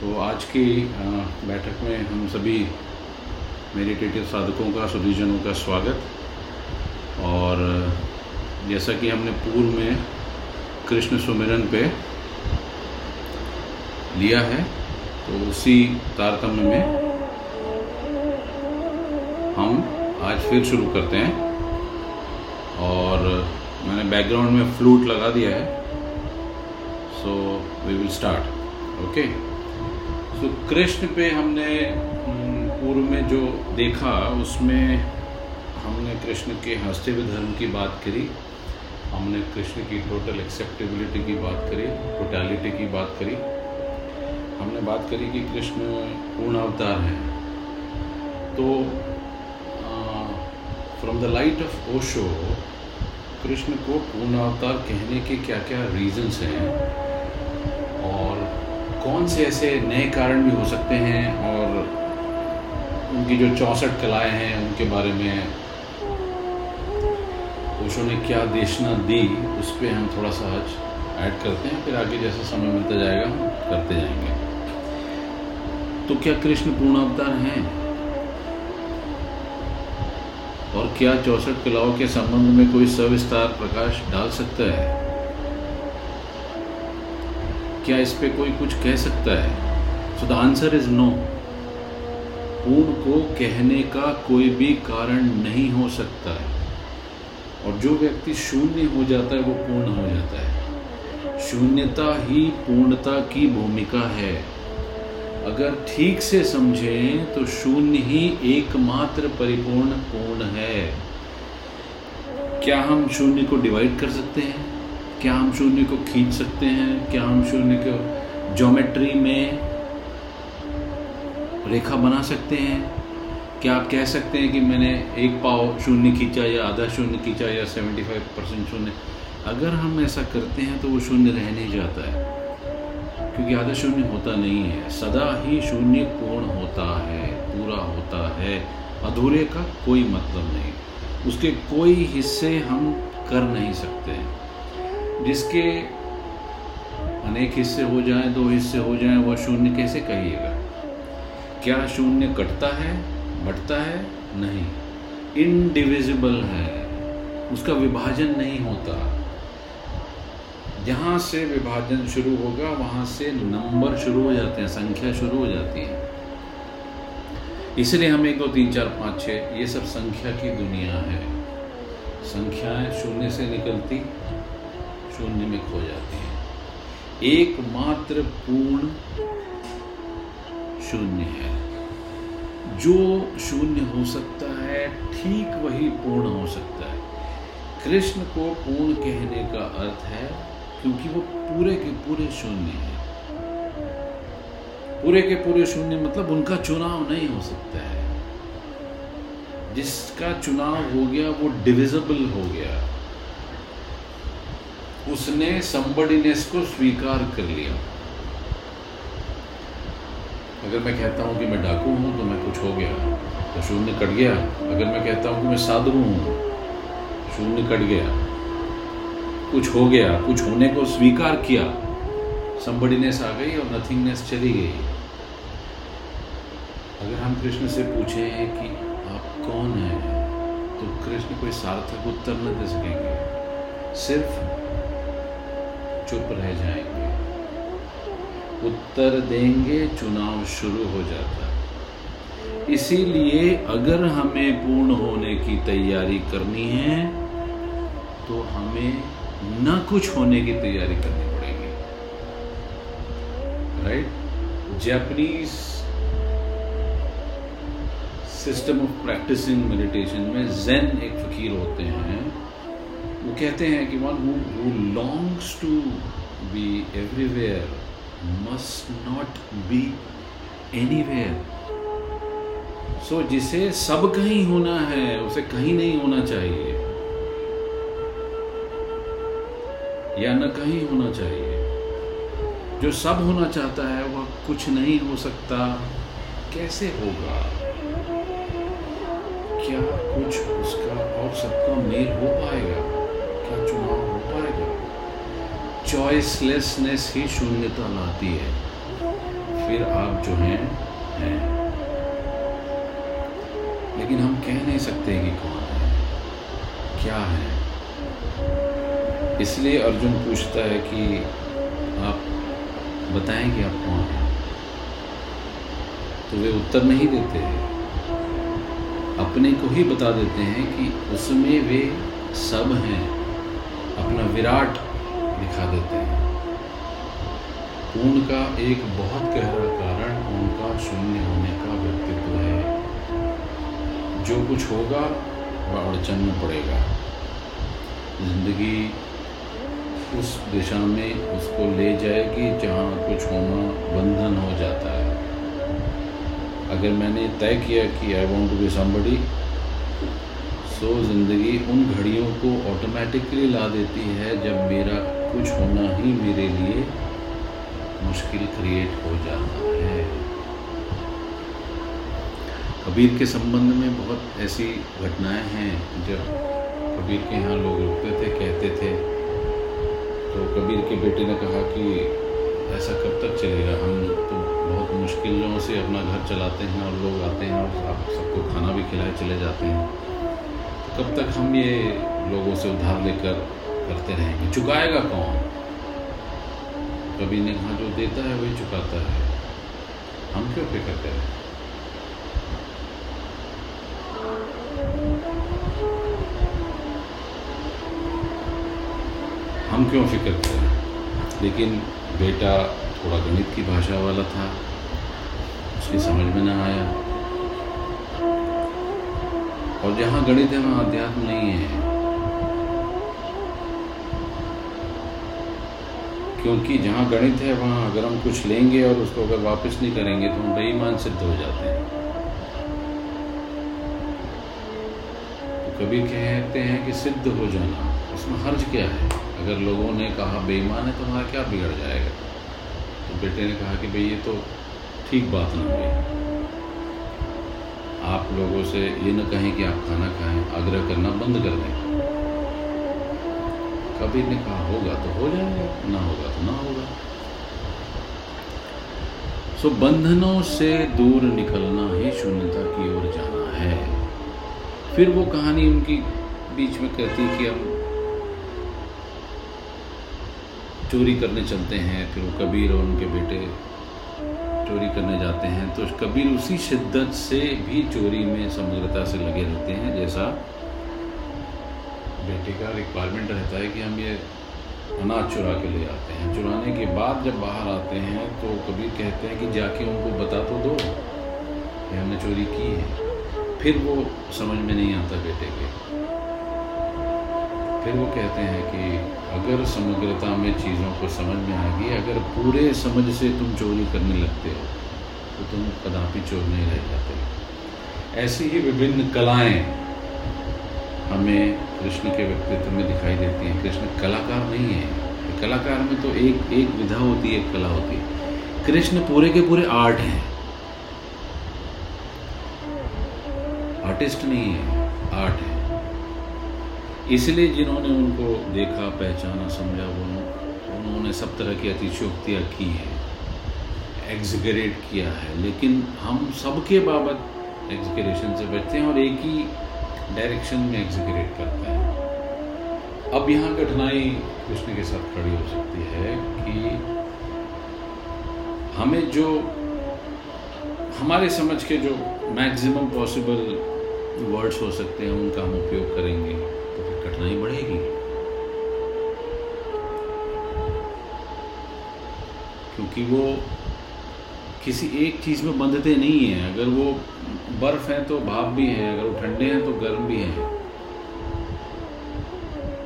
तो आज की बैठक में हम सभी मेडिटेटिव साधकों का, सुधीजनों का स्वागत। और, जैसा कि हमने पूर्व में कृष्ण सुमिरन पे लिया है तो उसी तारतम्य में हम आज फिर शुरू करते हैं। और, मैंने बैकग्राउंड में फ्लूट लगा दिया है। So we will start okay so Krishna पे हमने पूर्व में जो देखा, उसमें हमने कृष्ण के हँसते हुए धर्म की बात करी, हमने कृष्ण की टोटल एक्सेप्टेबिलिटी की बात करी टोटलिटी की बात करी। हमने बात करी कि कृष्ण पूर्ण अवतार हैं। तो from the light of Osho Krishna को पूर्ण अवतार कहने के क्या क्या रीजंस हैं? कौन से ऐसे नए कारण भी हो सकते हैं और उनकी जो चौंसठ कलाएँ हैं उनके बारे में ओशो ने क्या देशना दी, उस पर हम थोड़ा सा आज ऐड करते हैं, फिर आगे जैसा समय मिलता जाएगा हम करते जाएँगे। तो क्या कृष्ण पूर्ण अवतार हैं? और क्या चौसठ कलाओं के संबंध में कोई सविस्तार प्रकाश डाल सकता है? क्या इस पर कोई कुछ कह सकता है? So the answer is no पूर्ण को कहने का कोई भी कारण नहीं हो सकता है। और जो व्यक्ति शून्य हो जाता है, वो पूर्ण हो जाता है। शून्यता ही पूर्णता की भूमिका है। अगर ठीक से समझें तो शून्य ही एकमात्र परिपूर्ण पूर्ण है। क्या हम शून्य को डिवाइड कर सकते हैं? क्या हम शून्य को खींच सकते हैं? क्या हम शून्य को ज्योमेट्री में रेखा बना सकते हैं? क्या आप कह सकते हैं कि मैंने एक पाव शून्य खींचा या आधा शून्य खींचा या सेवेंटी फाइव परसेंट शून्य? अगर हम ऐसा करते हैं तो वो शून्य रह नहीं जाता है, क्योंकि आधा शून्य होता नहीं है। सदा ही शून्य पूर्ण होता है, पूरा होता है। अधूरे का कोई मतलब नहीं। उसके कोई हिस्से हम कर नहीं सकते। जिसके अनेक हिस्से हो जाएँ, दो हिस्से हो जाएँ, वह शून्य कैसे कहिएगा? क्या शून्य कटता है, बटता है? नहीं। इनडिविजिबल है। उसका विभाजन नहीं होता। जहाँ से विभाजन शुरू होगा, वहाँ से नंबर शुरू हो जाते हैं, संख्या शुरू हो जाती है। इसलिए हम एक, दो, तीन, चार, पाँच छः ये सब संख्या की दुनिया है। संख्याएँ शून्य से निकलती शून्य में खो जाती हैं। एकमात्र पूर्ण शून्य है। जो शून्य हो सकता है, ठीक वही पूर्ण हो सकता है। कृष्ण को पूर्ण कहने का अर्थ है, क्योंकि वो पूरे के पूरे शून्य है। पूरे के पूरे शून्य मतलब उनका चुनाव नहीं हो सकता है। जिसका चुनाव हो गया, वो डिविजिबल हो गया। उसने संबडीनेस को स्वीकार कर लिया। अगर मैं कहता हूँ कि मैं डाकू हूँ तो मैं कुछ हो गया। तो शून्य कट गया। अगर मैं कहता हूँ कि मैं साधु हूँ शून्य कट गया। कुछ हो गया। कुछ होने को स्वीकार किया। संबड़ीनेस आ गई और नथिंगनेस चली गई। अगर हम कृष्ण से पूछें कि आप कौन हैं तो कृष्ण कोई सार्थक उत्तर न दे सकेंगे। सिर्फ़ चुप रह जाएँगे। उत्तर देंगे, चुनाव शुरू हो जाता। इसीलिए अगर हमें पूर्ण होने की तैयारी करनी है तो हमें न कुछ होने की तैयारी करनी पड़ेगी। Right Japanese system of practising meditation में जेन एक फकीर होते हैं। कहते हैं कि one who longs to be everywhere must not be anywhere so जिसे सब कहीं होना है, उसे कहीं नहीं होना चाहिए। या न कहीं होना चाहिए। जो सब होना चाहता है, वह कुछ नहीं हो सकता। कैसे होगा? क्या कुछ उसका और सबका मेल हो पाएगा? क्या चुनाव हो पाएगा चॉइसलेसनेस ही शून्यता लाती है। फिर आप जो हैं हैं। लेकिन हम कह नहीं सकते कि कौन है, क्या है। इसलिए अर्जुन पूछता है कि आप बताएँ कि आप कौन हैं? तो वे उत्तर नहीं देते हैं। अपने को ही बता देते हैं कि उसमें वे सब हैं। अपना विराट दिखा देते हैं। पूर्ण का एक बहुत गहरा कारण उनका शून्य होने का व्यक्तित्व है। जो कुछ होगा, वह अड़चन में पड़ेगा। ज़िंदगी उस दिशा में उसको ले जाएगी जहाँ कुछ होना बंधन हो जाता है। अगर मैंने तय किया कि I want to be somebody so ज़िंदगी उन घड़ियों को ऑटोमेटिकली ला देती है जब मेरा कुछ होना ही मेरे लिए मुश्किल क्रिएट हो जाता है। कबीर के संबंध में बहुत ऐसी घटनाएँ हैं। जब कबीर के यहाँ लोग रुकते थे, कहते थे तो कबीर के बेटे ने कहा कि ऐसा कब तक चलेगा? हम तो बहुत मुश्किलों से अपना घर चलाते हैं और लोग आते हैं और आप सबको खाना भी खिलाए चले जाते हैं। कब तक हम ये लोगों से उधार लेकर करते रहेंगे? चुकाएगा कौन? कभी ने कहा जो देता है, वही चुकाता है। हम क्यों फ़िक्र करें? हम क्यों फ़िक्र करें? लेकिन बेटा थोड़ा गणित की भाषा वाला था, उसकी समझ में ना आया। और जहाँ गणित है, वहाँ अध्यात्म नहीं है। क्योंकि जहाँ गणित है, वहाँ अगर हम कुछ लेंगे और उसको अगर वापस नहीं करेंगे तो हम बेईमान सिद्ध हो जाते हैं। तो कभी कहते हैं कि सिद्ध हो जाना उसमें हर्ज क्या है? अगर लोगों ने कहा बेईमान है तो हमारा क्या बिगड़ जाएगा? तो बेटे ने कहा कि भाई, ये तो ठीक बात ना हुई। आप लोगों से ये न कहें कि आप खाना खाएँ, आग्रह करना बंद कर दें। कभी ने कहा होगा तो हो जाएगा, ना होगा तो ना होगा। सो बंधनों से दूर निकलना ही शून्यता की ओर जाना है। फिर वो कहानी उनकी बीच में कहती कि हम चोरी करने चलते हैं, फिर वो कबीर और उनके बेटे चोरी करने जाते हैं तो कबीर उसी शिद्दत से भी चोरी में समग्रता से लगे रहते हैं, जैसा बेटे का रिक्वायरमेंट रहता है कि हम ये अनाज चुरा के ले आते हैं। चुराने के बाद जब बाहर आते हैं तो कबीर कहते हैं कि जाके उनको बता तो दो कि हमने चोरी की है। फिर वो समझ में नहीं आता बेटे के। फिर वो कहते हैं कि अगर समग्रता में चीज़ों को समझ में आ गई, अगर पूरे समझ से तुम चोरी करने लगते हो तो तुम कदापि चोर नहीं रह जाते। ऐसी ही विभिन्न कलाएँ हमें कृष्ण के व्यक्तित्व में दिखाई देती हैं। कृष्ण कलाकार नहीं है। कलाकार में तो एक एक विधा होती है, एक कला होती है। कृष्ण पूरे के पूरे आर्ट हैं। आर्टिस्ट नहीं है, आर्ट है। इसलिए जिन्होंने उनको देखा, पहचाना, समझा, वो उन्होंने सब तरह की अतिशोक्तियाँ की हैं एग्जिगरेट किया है। लेकिन हम सबके बाबत एग्जिगरेशन से बचते हैं और एक ही डायरेक्शन में एग्जिगरेट करते हैं। अब यहाँ कठिनाई कृष्ण के साथ खड़ी हो सकती है कि हमें जो, हमारे समझ के जो मैक्सिमम पॉसिबल वर्ड्स हो सकते हैं, उनका हम उपयोग करेंगे। कठिनाई बढ़ेगी। क्योंकि वो किसी एक चीज़ में बंधते नहीं हैं। अगर वो बर्फ़ है तो भाप भी है, अगर वो ठंडे हैं तो गर्म भी हैं।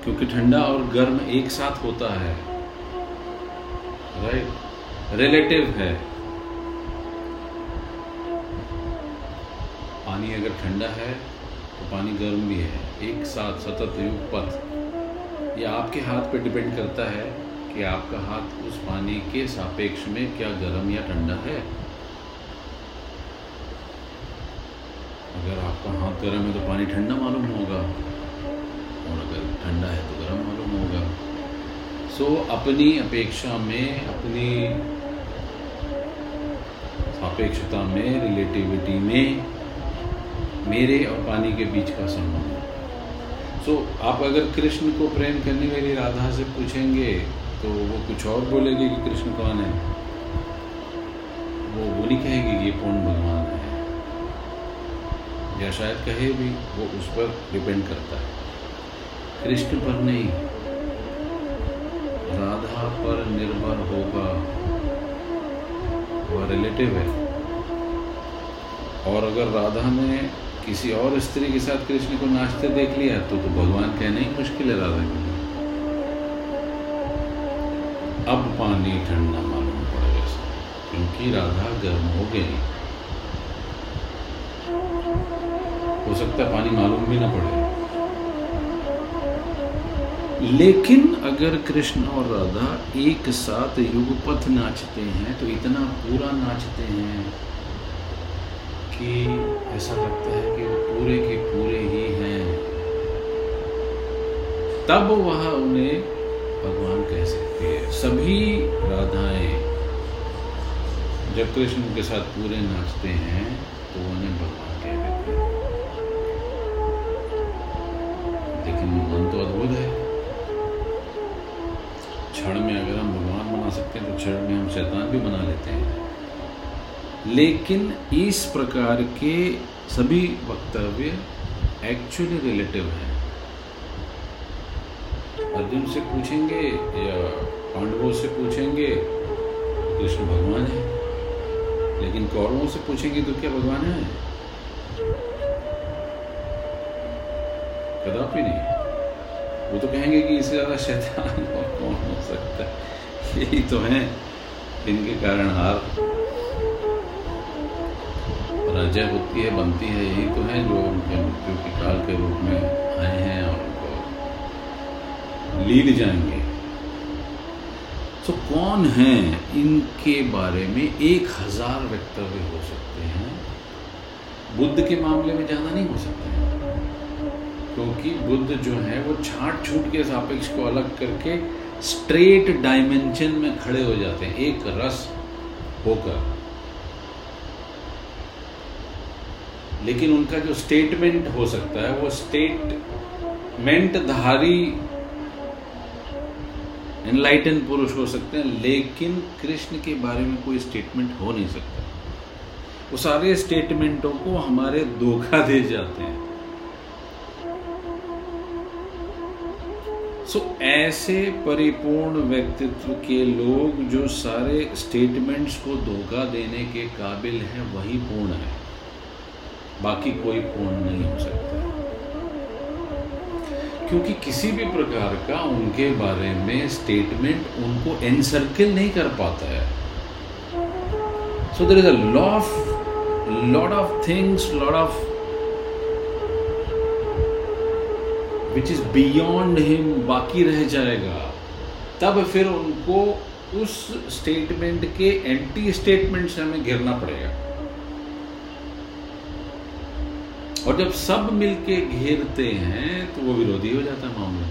क्योंकि ठंडा और गर्म एक साथ होता है। राइट रिलेटिव है। पानी अगर ठंडा है पानी गर्म भी है। एक साथ सतत युग पथ यह आपके हाथ पर डिपेंड करता है कि आपका हाथ उस पानी के सापेक्ष में क्या गर्म या ठंडा है। अगर आपका हाथ गर्म है तो पानी ठंडा मालूम होगा, और अगर ठंडा है तो गर्म मालूम होगा। सो अपनी अपेक्षा में, अपनी सापेक्षता में रिलेटिविटी में मेरे और पानी के बीच का संबंध। सो so, आप अगर कृष्ण को प्रेम करने वाली राधा से पूछेंगे तो वो कुछ और बोलेगी कि कृष्ण कौन है? वो वो नहीं कहेगी कि ये पूर्ण भगवान है। या शायद कहे भी वो उस पर डिपेंड करता है। कृष्ण पर नहीं। राधा पर निर्भर होगा। वह रिलेटिव है। और अगर राधा ने किसी और स्त्री के साथ कृष्ण को नाचते देख लिया तो तो भगवान कहना ही मुश्किल है, राधा के अब पानी ठंडा मालूम पड़ेगा क्योंकि राधा गर्म हो गई। हो सकता है पानी मालूम भी ना पड़े। लेकिन अगर कृष्ण और राधा एक साथ युगपथ नाचते हैं तो इतना पूरा नाचते हैं कि ऐसा लगता है पूरे के पूरे ही हैं। तब वह उन्हें भगवान कह सकते हैं। सभी राधाएँ जब कृष्ण के साथ पूरे नाचते हैं तो उन्हें भगवान कह देते हैं। लेकिन मन तो अद्भुत है। क्षण में अगर हम भगवान बना सकते हैं तो क्षण में हम शैतान भी बना लेते हैं। लेकिन इस प्रकार के सभी वक्तव्य एक्चुअली रिलेटिव हैं। अर्जुन से पूछेंगे या पांडवों से पूछेंगे, कृष्ण भगवान है। लेकिन कौरवों से पूछेंगे तो क्या भगवान है? कदापि नहीं। वो तो कहेंगे कि इससे ज़्यादा शैतान और कौन हो सकता है? यही तो हैं। इनके कारण हार राजा होती है, बनती है, यही तो है जो उनके मृत्यु के काल के रूप में आए हैं और उनको लीड जाएँगे। तो कौन है? इनके बारे में एक हज़ार वक्तव्य हो सकते हैं। बुद्ध के मामले में ज़्यादा नहीं हो सकते हैं। क्योंकि बुद्ध जो है, वो छाट छूट के सापेक्ष को अलग करके स्ट्रेट डायमेंशन में खड़े हो जाते हैं। एक रस होकर। लेकिन उनका जो स्टेटमेंट हो सकता है वो स्टेटमेंट धारी एनलाइटन पुरुष हो सकते हैं लेकिन कृष्ण के बारे में कोई स्टेटमेंट हो नहीं सकता। वो सारे स्टेटमेंटों को हमारे धोखा दे जाते हैं। सो so, ऐसे परिपूर्ण व्यक्तित्व के लोग जो सारे स्टेटमेंट्स को धोखा देने के काबिल हैं वही पूर्ण है। बाकी कोई पूर्ण नहीं हो सकता। क्योंकि किसी भी प्रकार का उनके बारे में स्टेटमेंट उनको एनसर्किल नहीं कर पाता है। So there is a laugh lot of things lot of which is beyond him बाकी रह जाएगा। तब फिर उनको उस स्टेटमेंट के एंटी स्टेटमेंट से हमें घिरना पड़ेगा। और जब सब मिलके घेरते हैं तो वो विरोधी हो जाता है मामला।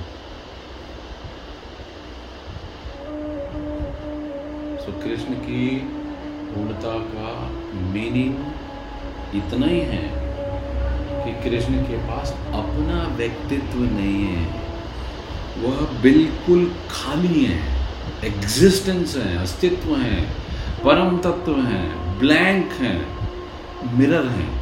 सो कृष्ण की पूर्णता का मीनिंग इतना ही है कि कृष्ण के पास अपना व्यक्तित्व नहीं है। वह बिल्कुल खाली है एग्जिस्टेंस है, अस्तित्व है, परम तत्व है ब्लैंक है मिरर है।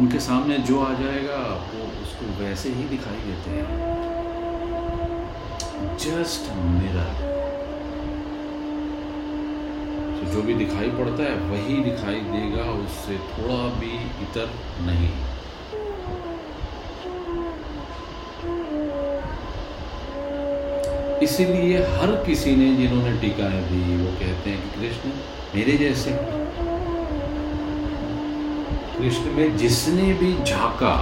उनके सामने जो आ जाएगा, वो उसको वैसे ही दिखाई देते हैं। जस्ट मिरर तो जो भी दिखाई पड़ता है, वही दिखाई देगा, उससे थोड़ा भी इतर नहीं। इसीलिए हर किसी ने जिन्होंने टीकाएँ दी, वो कहते हैं कि कृष्ण, मेरे जैसे कृष्ण में जिसने भी झाका,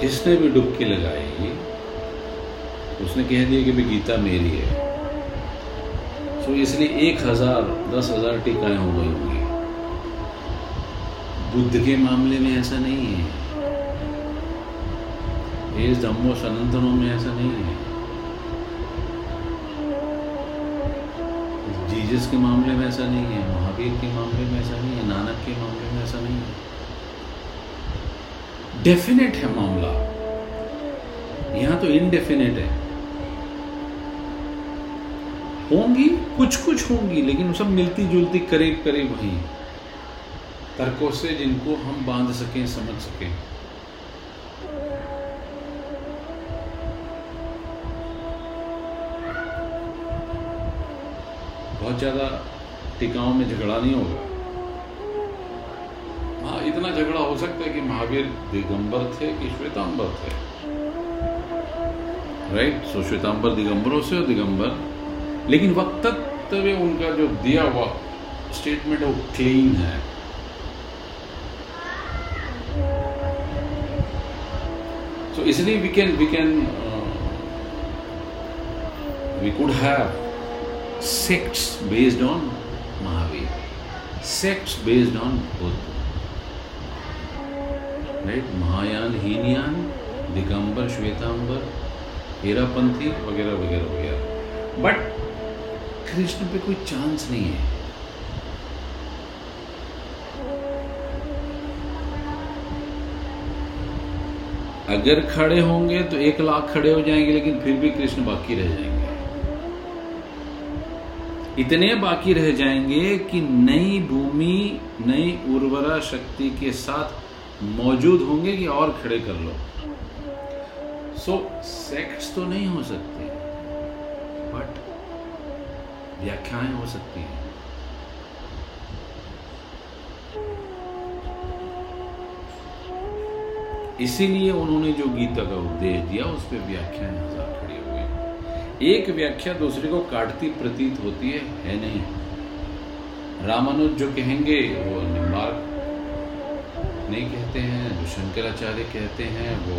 जिसने भी डुबकी लगाई, उसने कह दिया कि भी गीता मेरी है। तो इसलिए एक हज़ार, दस हज़ार टीकाएँ हो गई होंगी। बुद्ध के मामले में ऐसा नहीं है। इस धम्मो सनातनों में ऐसा नहीं है। जीजस के मामले में ऐसा नहीं है, महावीर के मामले में ऐसा नहीं है, नानक के मामले में ऐसा नहीं है। डेफिनेट है मामला। यहाँ तो इनडेफिनेट है। होंगी कुछ कुछ होंगी, लेकिन सब मिलती जुलती करीब करीब वही। तर्कों से जिनको हम बाँध सकें, समझ सकें। बहुत ज़्यादा टिकाओं में झगड़ा नहीं होगा। हाँ इतना झगड़ा हो सकता है कि महावीर दिगंबर थे कि श्वेतांबर थे। राइट सो श्वेतांबर दिगंबरों से दिगंबर। लेकिन वक्तव्य उनका जो दिया हुआ स्टेटमेंट वो क्लीन है। So, इसलिए we can we can we could have sects. Based on Mahavir, sects based on Buddha. Right Mahayana Hinayana Digambar Shvetambar Terapanthi वगैरह वगैरह वगैरह बट कृष्ण पे कोई चांस नहीं है अगर खड़े होंगे तो एक लाख खड़े हो जाएँगे लेकिन फिर भी कृष्ण बाकी रह जाएँगे इतने बाकी रह जाएँगे कि नई भूमि नई उर्वरा शक्ति के साथ मौजूद होंगे कि और खड़े कर लो। सो so, सेक्ट्स तो नहीं हो सकते बट व्याख्याएँ हो सकती हैं। इसीलिए उन्होंने जो गीता का उपदेश दिया उस पर व्याख्याएँ हज़ार। एक व्याख्या दूसरे को काटती प्रतीत होती है है नहीं। रामानुज जो कहेंगे, वो निम्बार्क नहीं कहते हैं, जो शंकराचार्य कहते हैं, वो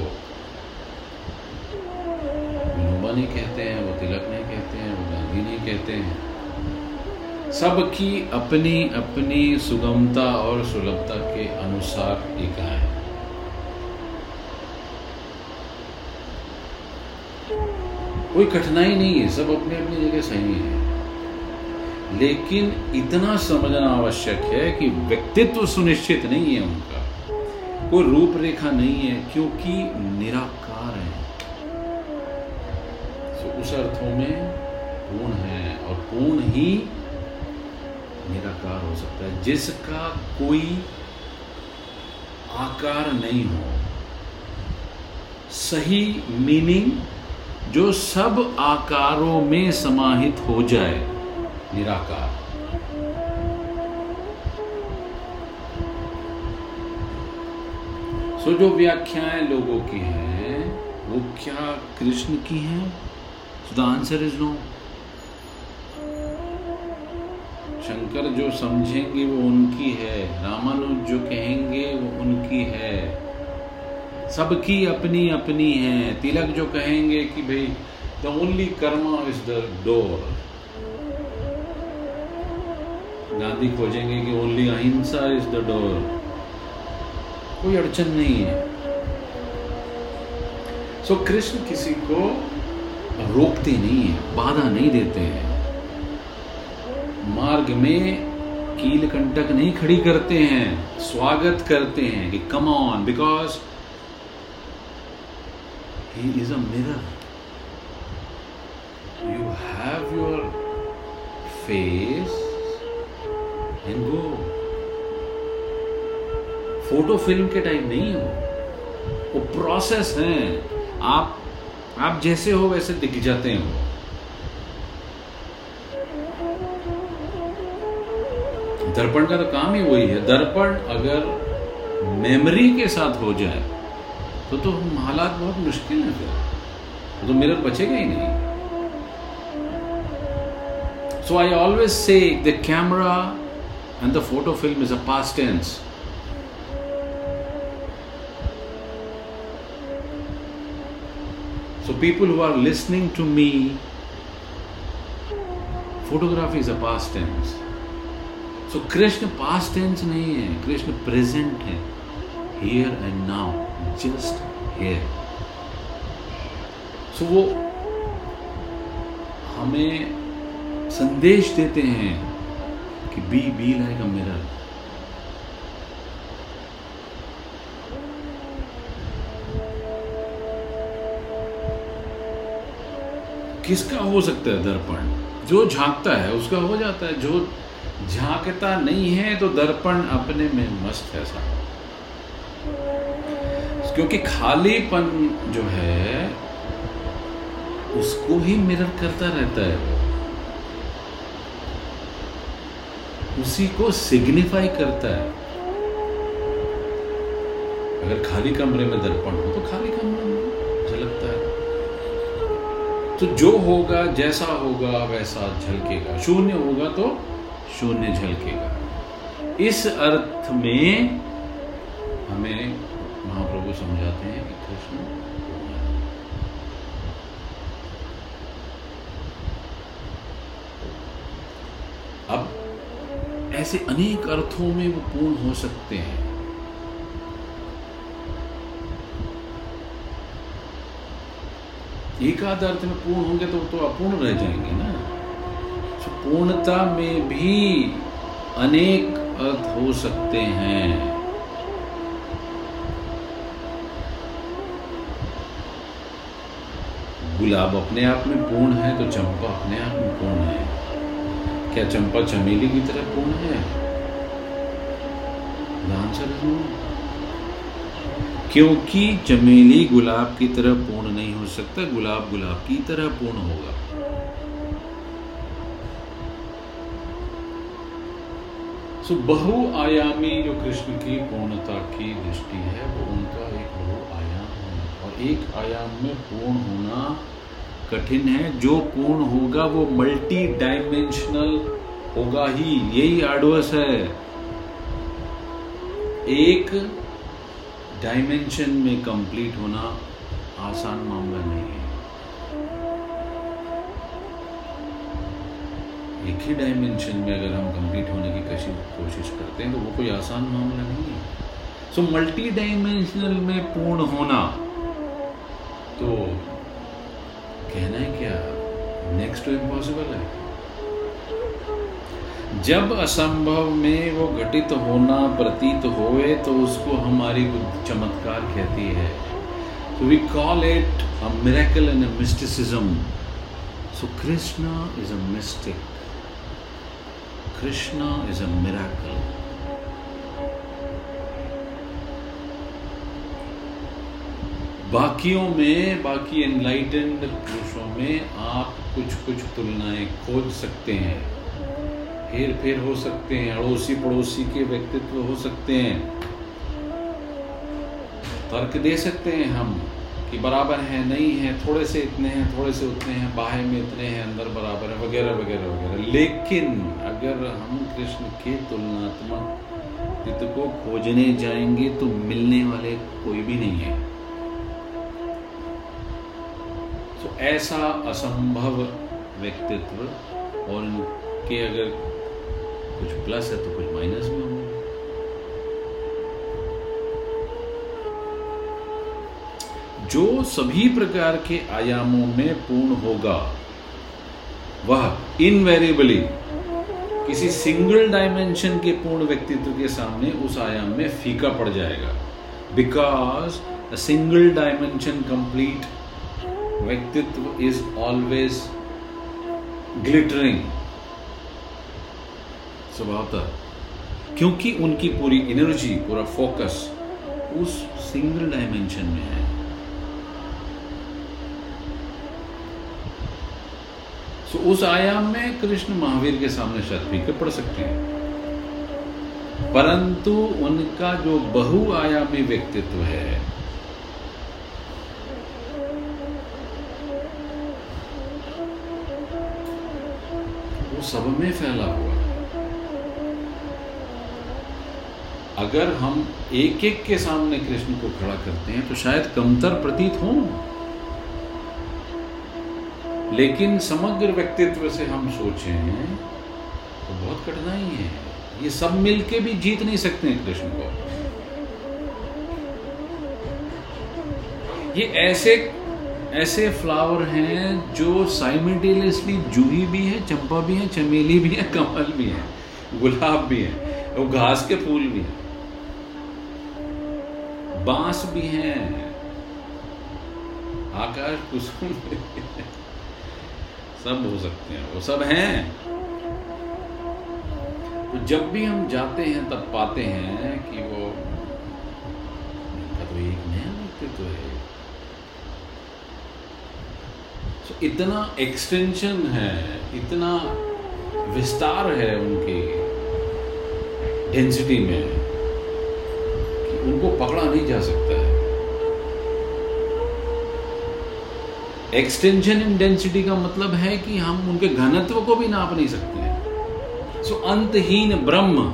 विनोबा नहीं कहते हैं, वो तिलक नहीं कहते हैं, वो गांधी नहीं कहते हैं। सबकी अपनी अपनी सुगमता और सुलभता के अनुसार एक कोई कठिनाई नहीं है, सब अपनी अपनी जगह सही है। लेकिन इतना समझना आवश्यक है कि व्यक्तित्व सुनिश्चित नहीं है उनका। कोई रूपरेखा नहीं है, क्योंकि निराकार है। तो उस अर्थों में पूर्ण है, और पूर्ण ही निराकार हो सकता है। जिसका कोई आकार नहीं हो। सही मीनिंग जो सब आकारों में समाहित हो जाए, निराकार। सो जो व्याख्याएँ लोगों की हैं, वो क्या कृष्ण की हैं? The answer is no Shankar जो समझेंगे वो उनकी है, रामानुज जो कहेंगे वो उनकी है। सबकी अपनी अपनी है। तिलक जो कहेंगे कि भाई the only karma is the door Gandhi खोजेंगे कि ओनली अहिंसा इज़ द डोर कोई अड़चन नहीं है। सो so, कृष्ण किसी को रोकते नहीं है बाधा नहीं देते हैं। मार्ग में कील कंटक नहीं खड़ी करते हैं स्वागत करते हैं कि come on because He is a mirror. You have your face and go. Photo film के टाइम नहीं हो वो प्रोसेस है आप आप जैसे हो वैसे दिख जाते हो दर्पण का तो काम ही वही है दर्पण अगर मेमोरी के साथ हो जाए तो तो हम हालात बहुत मुश्किल हैं फिर। तो, तो मिरर बचेगा ही नहीं। So I always say the camera and the photo film is a past tense so people who are listening to me photography is a past tense so Krishna past tense नहीं है Krishna present है here and now just here so वो हमें संदेश देते हैं कि be be like a mirror किसका हो सकता है दर्पण? जो झांकता है उसका हो जाता है। जो झांकता नहीं है तो दर्पण अपने में मस्त है साहब। क्योंकि खालीपन जो है, उसको ही मिरर करता रहता है। उसी को सिग्निफाई करता है। अगर खाली कमरे में दर्पण हो तो खाली कमरे में झलकता है। तो जो होगा, जैसा होगा, वैसा झलकेगा। शून्य होगा तो शून्य झलकेगा। इस अर्थ में हमें महाप्रभु समझाते हैं कि कृष्ण अब ऐसे अनेक अर्थों में वो पूर्ण हो सकते हैं। एक आध अर्थ में पूर्ण होंगे तो तो अपूर्ण रह जाएँगे ना। पूर्णता में भी अनेक अर्थ हो सकते हैं। गुलाब अपने आप में पूर्ण है तो चंपा अपने आप में पूर्ण है। क्या चंपा चमेली की तरह पूर्ण है? क्योंकि चमेली गुलाब की तरह पूर्ण नहीं हो सकता, गुलाब गुलाब की तरह पूर्ण होगा। सो बहुआयामी जो कृष्ण की पूर्णता की दृष्टि है, वो उनका एक बहुआयाम है। और एक आयाम में पूर्ण होना कठिन है, जो पूर्ण होगा वो मल्टी डायमेंशनल होगा ही, यही आडवस है। एक डायमेंशन में कंप्लीट होना आसान मामला नहीं है। एक ही डायमेंशन में अगर हम कंप्लीट होने की कोशिश करते हैं तो वो कोई आसान मामला नहीं है। सो मल्टी डायमेंशनल में पूर्ण होना तो कहना है क्या नेक्स्ट टू इम्पॉसिबल है। जब असंभव में वो घटित होना प्रतीत होए तो उसको हमारी चमत्कार कहती है। We call it a miracle in mysticism so Krishna is a mystic Krishna is a miracle बाकियों में, बाकी एनलाइटेंड पुरुषों में आप कुछ कुछ तुलनाएँ खोज सकते हैं। हेर फेर हो सकते हैं अड़ोसी पड़ोसी के व्यक्तित्व हो सकते हैं। तर्क दे सकते हैं हम कि बराबर है, नहीं है, थोड़े से इतने हैं, थोड़े से उतने हैं बाहर में इतने हैं, अंदर बराबर है, वगैरह वगैरह वगैरह। लेकिन अगर हम कृष्ण के तुलनात्मक को खोजने जाएँगे तो मिलने वाले कोई भी नहीं है। ऐसा असंभव व्यक्तित्व और इनके अगर कुछ प्लस है तो कुछ माइनस भी होंगे। जो सभी प्रकार के आयामों में पूर्ण होगा, वह इनवेरिएबली किसी सिंगल डायमेंशन के पूर्ण व्यक्तित्व के सामने उस आयाम में फीका पड़ जाएगा। Because a single dimension complete व्यक्तित्व इज़ ऑलवेज ग्लिटरिंग स्वभावतः क्योंकि उनकी पूरी एनर्जी पूरा फोकस उस सिंगल डायमेंशन में है। सो उस आयाम में कृष्ण महावीर के सामने शायद फीके पड़ सकते हैं। परंतु उनका जो बहुआयामी व्यक्तित्व है सब में फैला हुआ है। अगर हम एक एक के सामने कृष्ण को खड़ा करते हैं तो शायद कमतर प्रतीत हो। लेकिन समग्र व्यक्तित्व से हम सोचें तो बहुत कठिनाई है। ये सब मिलके भी जीत नहीं सकते कृष्ण को। ये ऐसे ऐसे फ्लावर हैं जो साइमल्टेनियसली जूही भी है, चंपा भी है, चमेली भी है, कमल भी है, गुलाब भी है, और घास के फूल भी हैं। बाँस भी हैं। आकाश कुसुम सब हो सकते हैं, वो सब हैं। तो जब भी हम जाते हैं, तब पाते हैं कि वो तो एक नया व्यक्तित्व है। तो इतना एक्सटेंशन है, इतना विस्तार है उनकी डेंसिटी में कि उनको पकड़ा नहीं जा सकता है। एक्सटेंशन इन डेंसिटी का मतलब है कि हम उनके घनत्व को भी नाप नहीं सकते हैं। सो अंतहीन ब्रह्म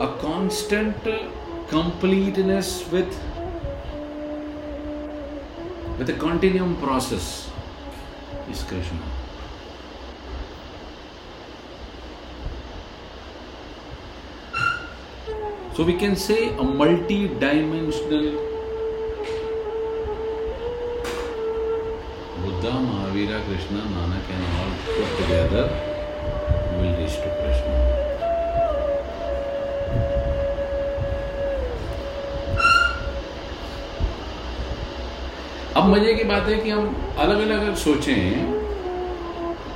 a constant completeness with with a continuum process is Krishna. So we can say a multi-dimensional Buddha, Mahavira, Krishna, Nanak and all put together will reach to Krishna. अब मज़े की बात है कि हम अलग अलग अगर सोचें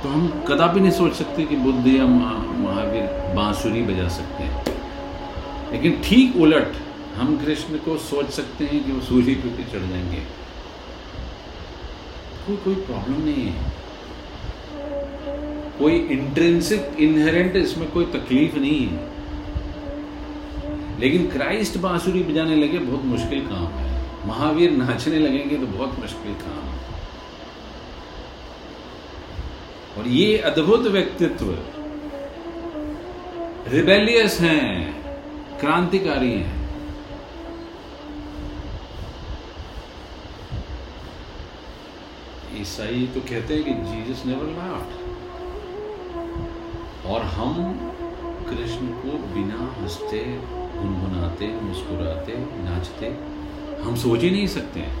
तो हम कदापि नहीं सोच सकते कि बुद्ध या महा महावीर बांसुरी बजा सकते हैं। लेकिन ठीक उलट हम कृष्ण को सोच सकते हैं कि वो सूर्य भी चढ़ जाएँगे। कोई कोई प्रॉब्लम नहीं है। कोई इंट्रेंसिक इनहेरेंट इसमें कोई तकलीफ़ नहीं है। लेकिन क्राइस्ट बांसुरी बजाने लगे बहुत मुश्किल काम है। महावीर नाचने लगेंगे तो बहुत मुश्किल काम। और ये अद्भुत व्यक्तित्व रिबेलियस हैं, क्रांतिकारी हैं। ईसाई तो कहते हैं कि जीसस नेवर लाफ्ड और हम कृष्ण को बिना हँसते, गुनगुनाते, मुस्कुराते, नाचते हम सोच ही नहीं सकते हैं।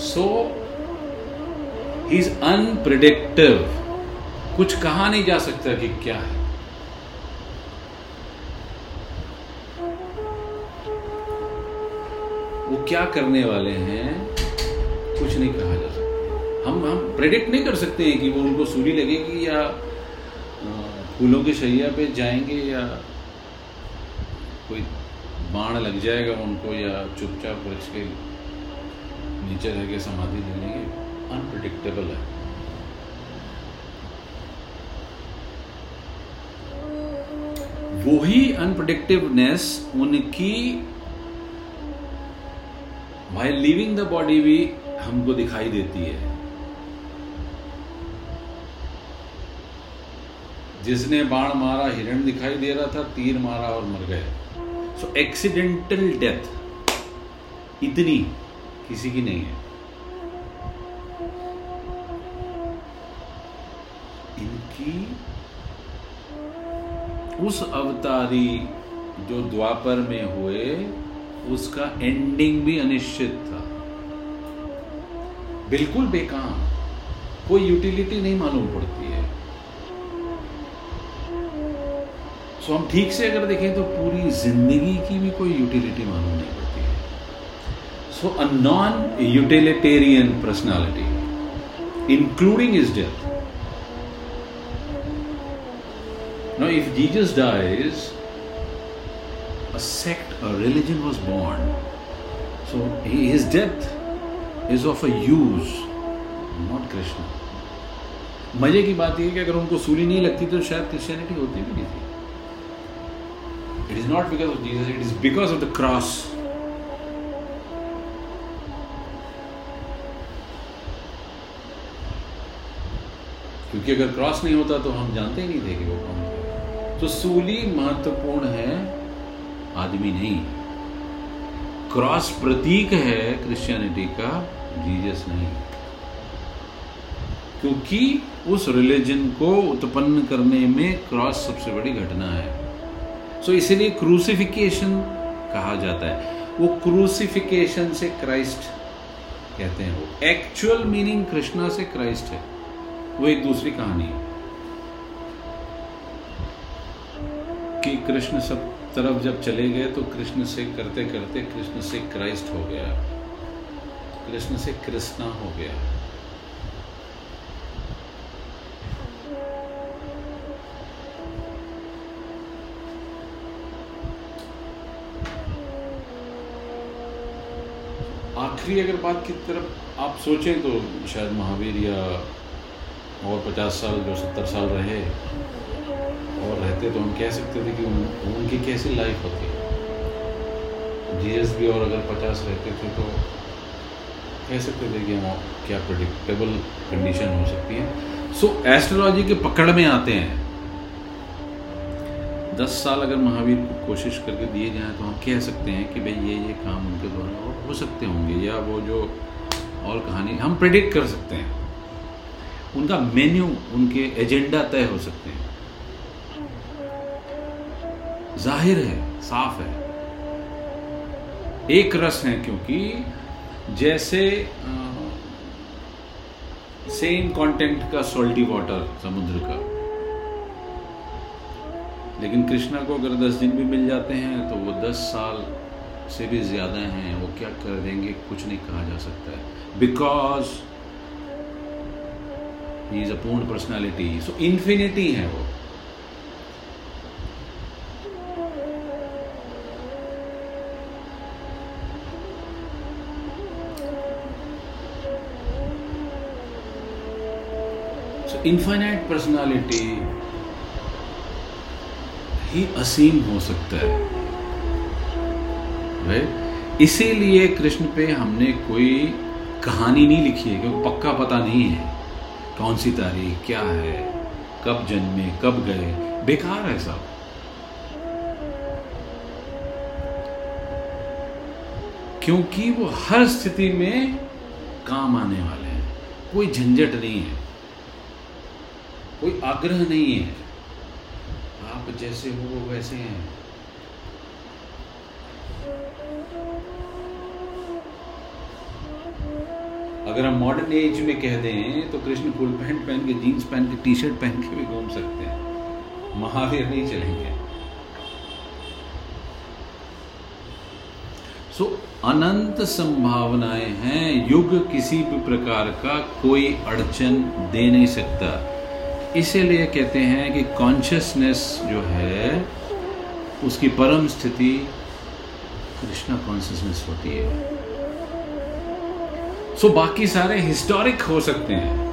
सो इज़ अनप्रिडिक्टिव कुछ कहा नहीं जा सकता कि क्या है। वो क्या करने वाले हैं, कुछ नहीं कहा जा सकता। हम हम प्रेडिक्ट नहीं कर सकते हैं कि वो उनको सूरी लगेगी या फूलों की शैया पे जाएँगे या कोई बाण लग जाएगा उनको या चुपचाप वृक्ष के नीचे रह के समाधि ले लेंगे? अनप्रडिक्टेबल है। वही अनप्रडिक्टिवनेस उनकी भाई लिविंग द बॉडी भी हमको दिखाई देती है। जिसने बाण मारा, हिरण दिखाई दे रहा था, तीर मारा और मर गए। सो एक्सीडेंटल डेथ इतनी किसी की नहीं है। इनकी उस अवतारी जो द्वापर में हुए, उसका एंडिंग भी अनिश्चित था। बिल्कुल बेकाम। कोई यूटिलिटी नहीं मालूम पड़ती है। सो हम ठीक से अगर देखें तो पूरी ज़िंदगी की भी कोई यूटिलिटी मालूम नहीं पड़ती है so a non utilitarian personality including is death Now, if Jesus dies, a sect, a religion was born. So his death is of a use, not Krishna. मज़े की बात यह कि अगर उनको सूली नहीं लगती तो शायद क्रिश्चियनिटी होती भी नहीं थी It is not because of Jesus, it is because of the cross. क्योंकि अगर क्रॉस नहीं होता तो हम जानते ही नहीं थे कि वो कौन था। तो सूली महत्वपूर्ण है आदमी नहीं। क्रॉस प्रतीक है क्रिश्चियनिटी का जीजस नहीं। क्योंकि उस रिलीजन को उत्पन्न करने में क्रॉस सबसे बड़ी घटना है। सो इसीलिए क्रूसिफिकेशन कहा जाता है। वो क्रूसिफिकेशन से क्राइस्ट कहते हैं वो। एक्चुअल मीनिंग कृष्णा से क्राइस्ट है। वो एक दूसरी कहानी है। कि कृष्ण सब तरफ़ जब चले गए तो कृष्ण से करते करते कृष्ण से क्राइस्ट हो गया। कृष्ण से कृष्णा हो गया। आखिरी अगर बात की तरफ़ आप सोचें तो शायद महावीर या और पचास साल जो सत्तर साल रहे और रहते तो हम कह सकते थे कि उन, उनकी कैसी लाइफ होती? जीएस भी और अगर पचास रहते थे तो कह सकते थे कि हम क्या प्रडिक्टेबल कंडीशन हो सकती है? सो so, एस्ट्रोलॉजी के पकड़ में आते हैं। दस साल अगर महावीर को कोशिश करके दिए जाएँ तो हम कह सकते हैं कि भाई ये ये काम उनके द्वारा और हो सकते होंगे, या वो जो और कहानी हम प्रेडिक्ट कर सकते हैं। उनका मेन्यू उनके एजेंडा तय हो सकते हैं। ज़ाहिर है, साफ़ है। एक रस है क्योंकि जैसे सेम कंटेंट का सोल्टी वाटर समुद्र का लेकिन कृष्णा को अगर दस दिन भी मिल जाते हैं तो वो दस साल से भी ज़्यादा हैं। वो क्या कर देंगे? कुछ नहीं कहा जा सकता है। बिकॉज़ ही इज़ अ पूर्ण पर्सनैलिटी सो इन्फिनिटी है वो। इन्फाइनाइट पर्सनालिटी ही असीम हो सकता है। इसीलिए कृष्ण पे हमने कोई कहानी नहीं लिखी है, क्योंकि पक्का पता नहीं है कौन सी तारीख, क्या है, कब जन्मे, कब गए। बेकार है सब। क्योंकि वो हर स्थिति में काम आने वाले हैं। कोई झंझट नहीं है। कोई आग्रह नहीं है। जैसे हो, वो वैसे हैं। अगर हम मॉडर्न एज में कह दें तो कृष्ण फुल पैंट पहन के जीन्स पहन के टी शर्ट पहन के भी घूम सकते हैं। महावीर नहीं चलेंगे। सो अनंत संभावनाएँ हैं। युग किसी भी प्रकार का कोई अड़चन दे नहीं सकता। इसीलिए कहते हैं कि कॉन्शियसनेस जो है उसकी परम स्थिति कृष्णा कॉन्शियसनेस होती है। सो so, बाकी सारे हिस्टोरिक हो सकते हैं।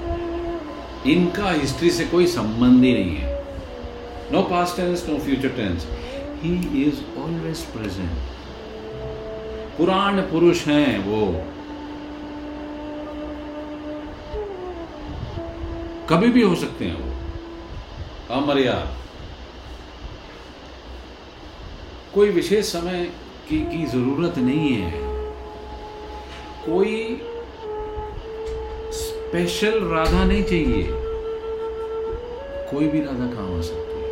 इनका हिस्ट्री से कोई संबंध ही नहीं है। No past tense no future tense he is always present पुराण पुरुष हैं वो। कभी भी हो सकते हैं वो। अमर्याद कोई विशेष समय की की ज़रूरत नहीं है। कोई स्पेशल राधा नहीं चाहिए। कोई भी राधा काम आ सकती है?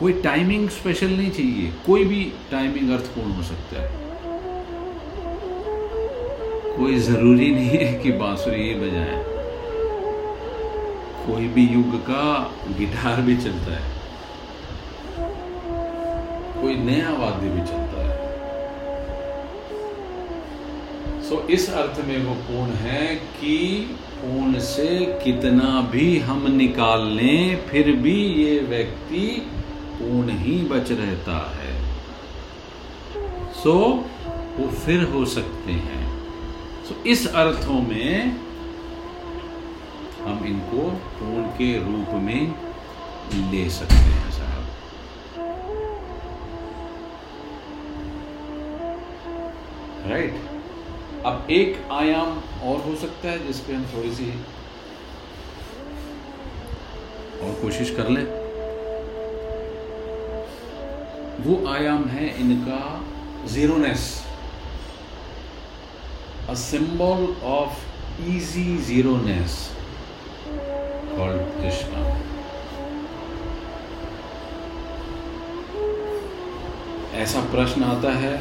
कोई टाइमिंग स्पेशल नहीं चाहिए। कोई भी टाइमिंग अर्थपूर्ण हो सकता है। कोई ज़रूरी नहीं है कि बांसुरी ही बजाएँ। कोई भी युग का गिटार भी चलता है। कोई नया वाद्य भी चलता है। सो इस अर्थ में वो पूर्ण है कि पूर्ण से कितना भी हम निकाल लें, फिर भी ये व्यक्ति पूर्ण ही बच रहता है। सो वो फिर हो सकते हैं। सो इस अर्थों में हम इनको पूर्ण के रूप में ले सकते हैं, साहब। राइट अब एक आयाम और हो सकता है जिसपे हम थोड़ी सी और कोशिश कर लें। वो आयाम है इनका zeroness a symbol of easy zeroness called Krishna. ऐसा प्रश्न आता है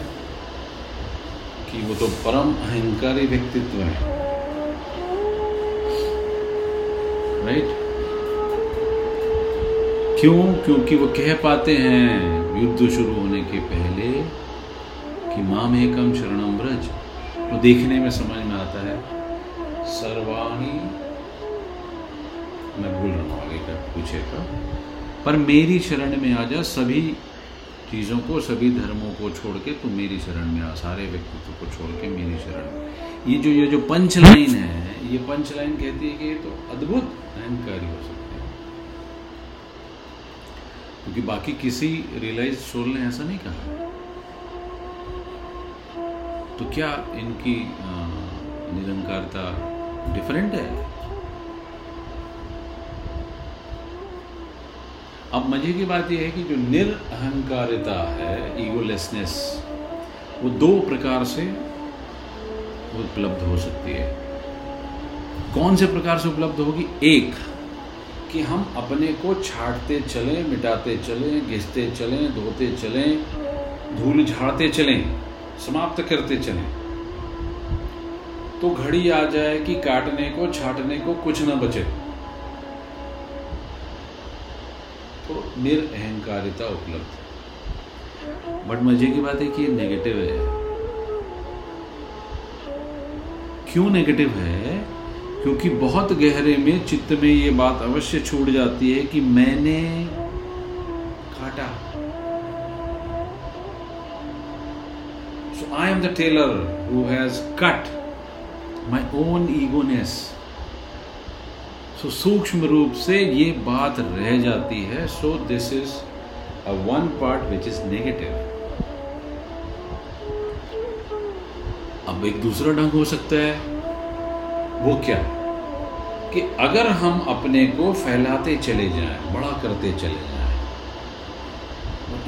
कि वो तो परम अहंकारी व्यक्तित्व है। राइट क्यों? क्योंकि वो कह पाते हैं युद्ध शुरू होने के पहले कि माम एकम शरणम ब्रज तो देखने में समझ में आता है, सर्वाणी पूछेगा, पर मेरी शरण में आ जा, सभी चीज़ों को, सभी धर्मों को छोड़ के तुम मेरी शरण में आ, सारे व्यक्तित्व को छोड़ के मेरी शरण में ये जो ये जो पंच लाइन है, ये पंच लाइन कहती है कि ये तो अद्भुत, अहंकारी हो सकते हैं। क्योंकि बाकी किसी रियलाइज़ सोल ने ऐसा नहीं कहा। तो क्या इनकी निरंकारता डिफरेंट है? अब मज़े की बात यह है कि जो निरअहकारिता है ईगोलेसनेस वो दो प्रकार से उपलब्ध हो सकती है। कौन से प्रकार से उपलब्ध होगी? एक, कि हम अपने को छाटते चलें, मिटाते चलें, घिसते चलें, धोते चलें, धूल झाड़ते चलें, समाप्त करते चलें। तो घड़ी आ जाए कि काटने को, छाटने को कुछ न बचे। निरअहकारिता उपलब्ध है। बट मज़े की बात है कि ये नेगेटिव है। क्यों नेगेटिव है? क्योंकि बहुत गहरे में चित्त में ये बात अवश्य छूट जाती है कि मैंने काटा। So I am the tailor who has cut my own egoness so सूक्ष्म रूप से ये बात रह जाती है so this is a one part which is negative अब एक दूसरा ढंग हो सकता है, वो क्या? कि अगर हम अपने को फैलाते चले जाएँ, बड़ा करते चले जाएँ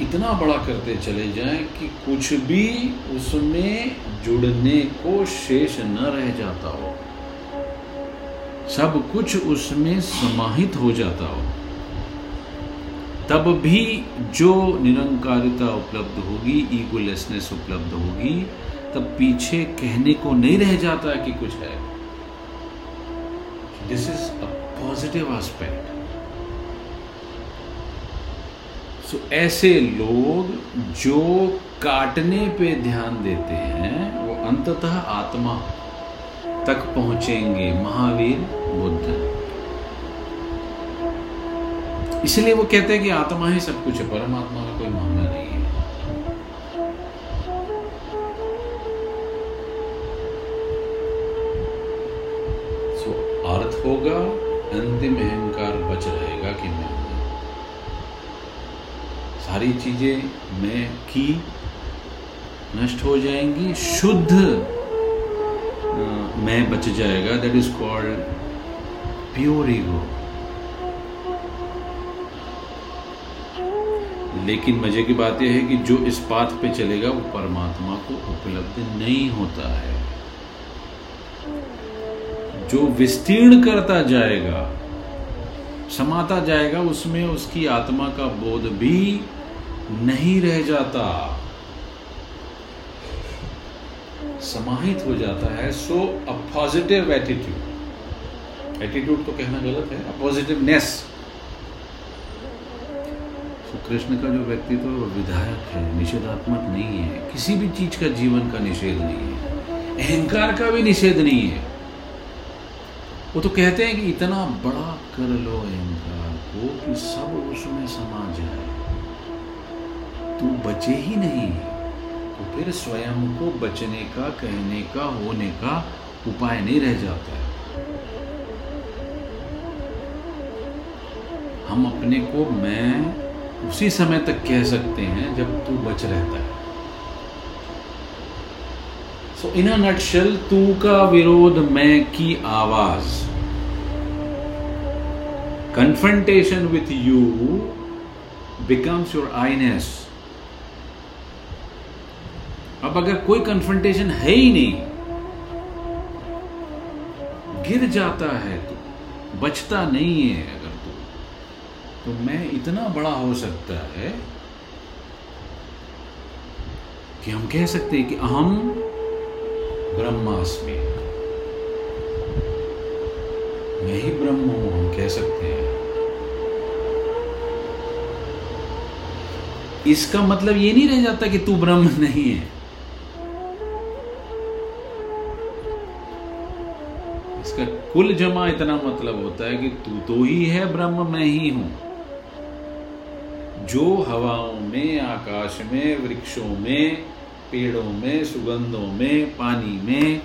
इतना बड़ा करते चले जाएँ कि कुछ भी उसमें जुड़ने को शेष न रह जाता हो सब कुछ उसमें समाहित हो जाता हो। तब भी जो निरंकारिता उपलब्ध होगी ईगोलेसनेस उपलब्ध होगी, तब पीछे कहने को नहीं रह जाता कि कुछ है। This is a positive aspect so ऐसे लोग जो काटने पे ध्यान देते हैं, वो अंततः आत्मा तक पहुँचेंगे महावीर बुद्ध। इसलिए वो कहते हैं कि आत्मा ही सब कुछ है, परमात्मा का कोई मामला नहीं है। सो अर्थ होगा, अंतिम अहंकार बच रहेगा कि मैं सारी चीज़ें मैं की, नष्ट हो जाएँगी, शुद्ध मैं बच जाएगा। That is called pure ego लेकिन मज़े की बात यह है कि जो इस पाथ पे चलेगा, वो परमात्मा को उपलब्ध नहीं होता है। जो विस्तीर्ण करता जाएगा, समाता जाएगा, उसमें उसकी आत्मा का बोध भी नहीं रह जाता। समाहित हो जाता है so a positive attitude attitude तो कहना गलत है पॉजिटिवनेस सो कृष्ण का जो व्यक्तित्व वो विधायक है, निषेधात्मक नहीं है, किसी भी चीज़ का जीवन का निषेध नहीं है, अहंकार का भी निषेध नहीं है। वो तो कहते हैं कि इतना बड़ा कर लो अहंकार को कि सब उसमें समा जाए। तू बचे ही नहीं। तो फिर स्वयं को बचने का, कहने का, होने का उपाय नहीं रह जाता है। हम अपने को मैं उसी समय तक कह सकते हैं जब तू बच रहता है। सो इन नटशल तू का विरोध मैं की आवाज़। Confrontation with you becomes your Iness अब अगर कोई कन्फ्रंटेशन है ही नहीं, गिर जाता है तो बचता नहीं है अगर तो। तो मैं इतना बड़ा हो सकता है कि हम कह सकते हैं कि अहम ब्रह्मास्मि। मैं ही ब्रह्म हूँ, हम कह सकते हैं। इसका मतलब ये नहीं रह जाता कि तू ब्रह्म नहीं है। कुल जमा इतना मतलब होता है कि तू तो ही है ब्रह्म, मैं ही हूँ। जो हवाओं में, आकाश में, वृक्षों में, पेड़ों में, सुगंधों में, पानी में,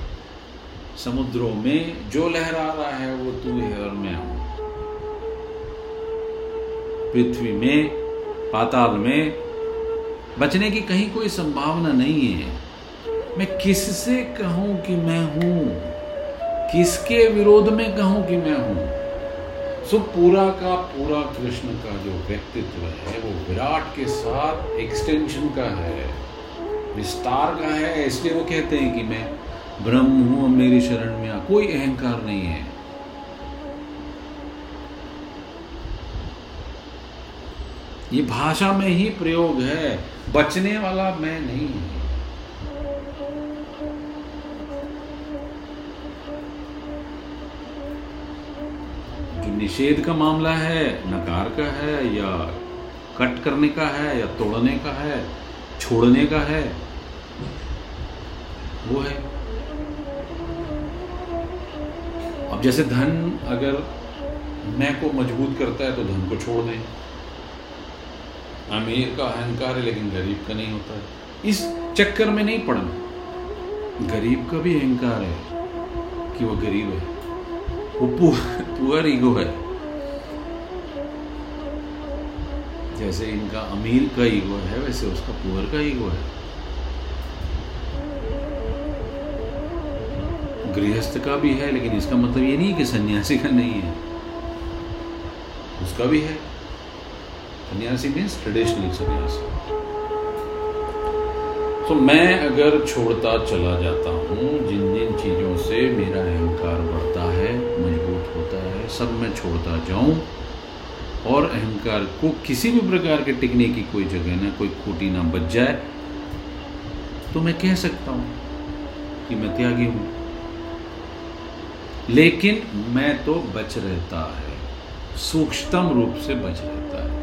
समुद्रों में, जो लहरा रहा है, वो तू है और मैं हूँ। पृथ्वी में, पाताल में, बचने की कहीं कोई संभावना नहीं है। मैं किससे कहूँ कि मैं हूँ? किसके विरोध में कहूँ कि मैं हूँ? सो पूरा का पूरा कृष्ण का जो व्यक्तित्व है, वो विराट के साथ एक्सटेंशन का है, विस्तार का है, इसलिए वो कहते हैं कि मैं ब्रह्म हूँ मेरी शरण में आ, कोई अहंकार नहीं है। ये भाषा में ही प्रयोग है, बचने वाला मैं नहीं है। निषेध का मामला है, नकार का है, या कट करने का है, या तोड़ने का है, छोड़ने का है? वो है। अब जैसे धन अगर मैं को मज़बूत करता है तो धन को छोड़ दें। अमीर का अहंकार है, लेकिन गरीब का नहीं होता है। इस चक्कर में नहीं पड़ना। गरीब का भी अहंकार है कि वो गरीब है। वो पुअर ईगो है जैसे इनका अमीर का ईगो है, वैसे उसका पुअर का ईगो है। गृहस्थ का भी है, लेकिन इसका मतलब ये नहीं कि सन्यासी का नहीं है। उसका भी है। सन्यासी मीन्स ट्रेडिशनल सन्यासी। तो मैं अगर छोड़ता चला जाता हूँ, जिन जिन चीज़ों से मेरा अहंकार बढ़ता है, मज़बूत होता है, सब मैं छोड़ता जाऊँ, और अहंकार को किसी भी प्रकार के टिकने की कोई जगह ना, कोई खोटी ना बच जाए तो मैं कह सकता हूँ कि मैं त्यागी हूँ। लेकिन मैं तो बच रहता है सूक्ष्मतम रूप से बच रहता है।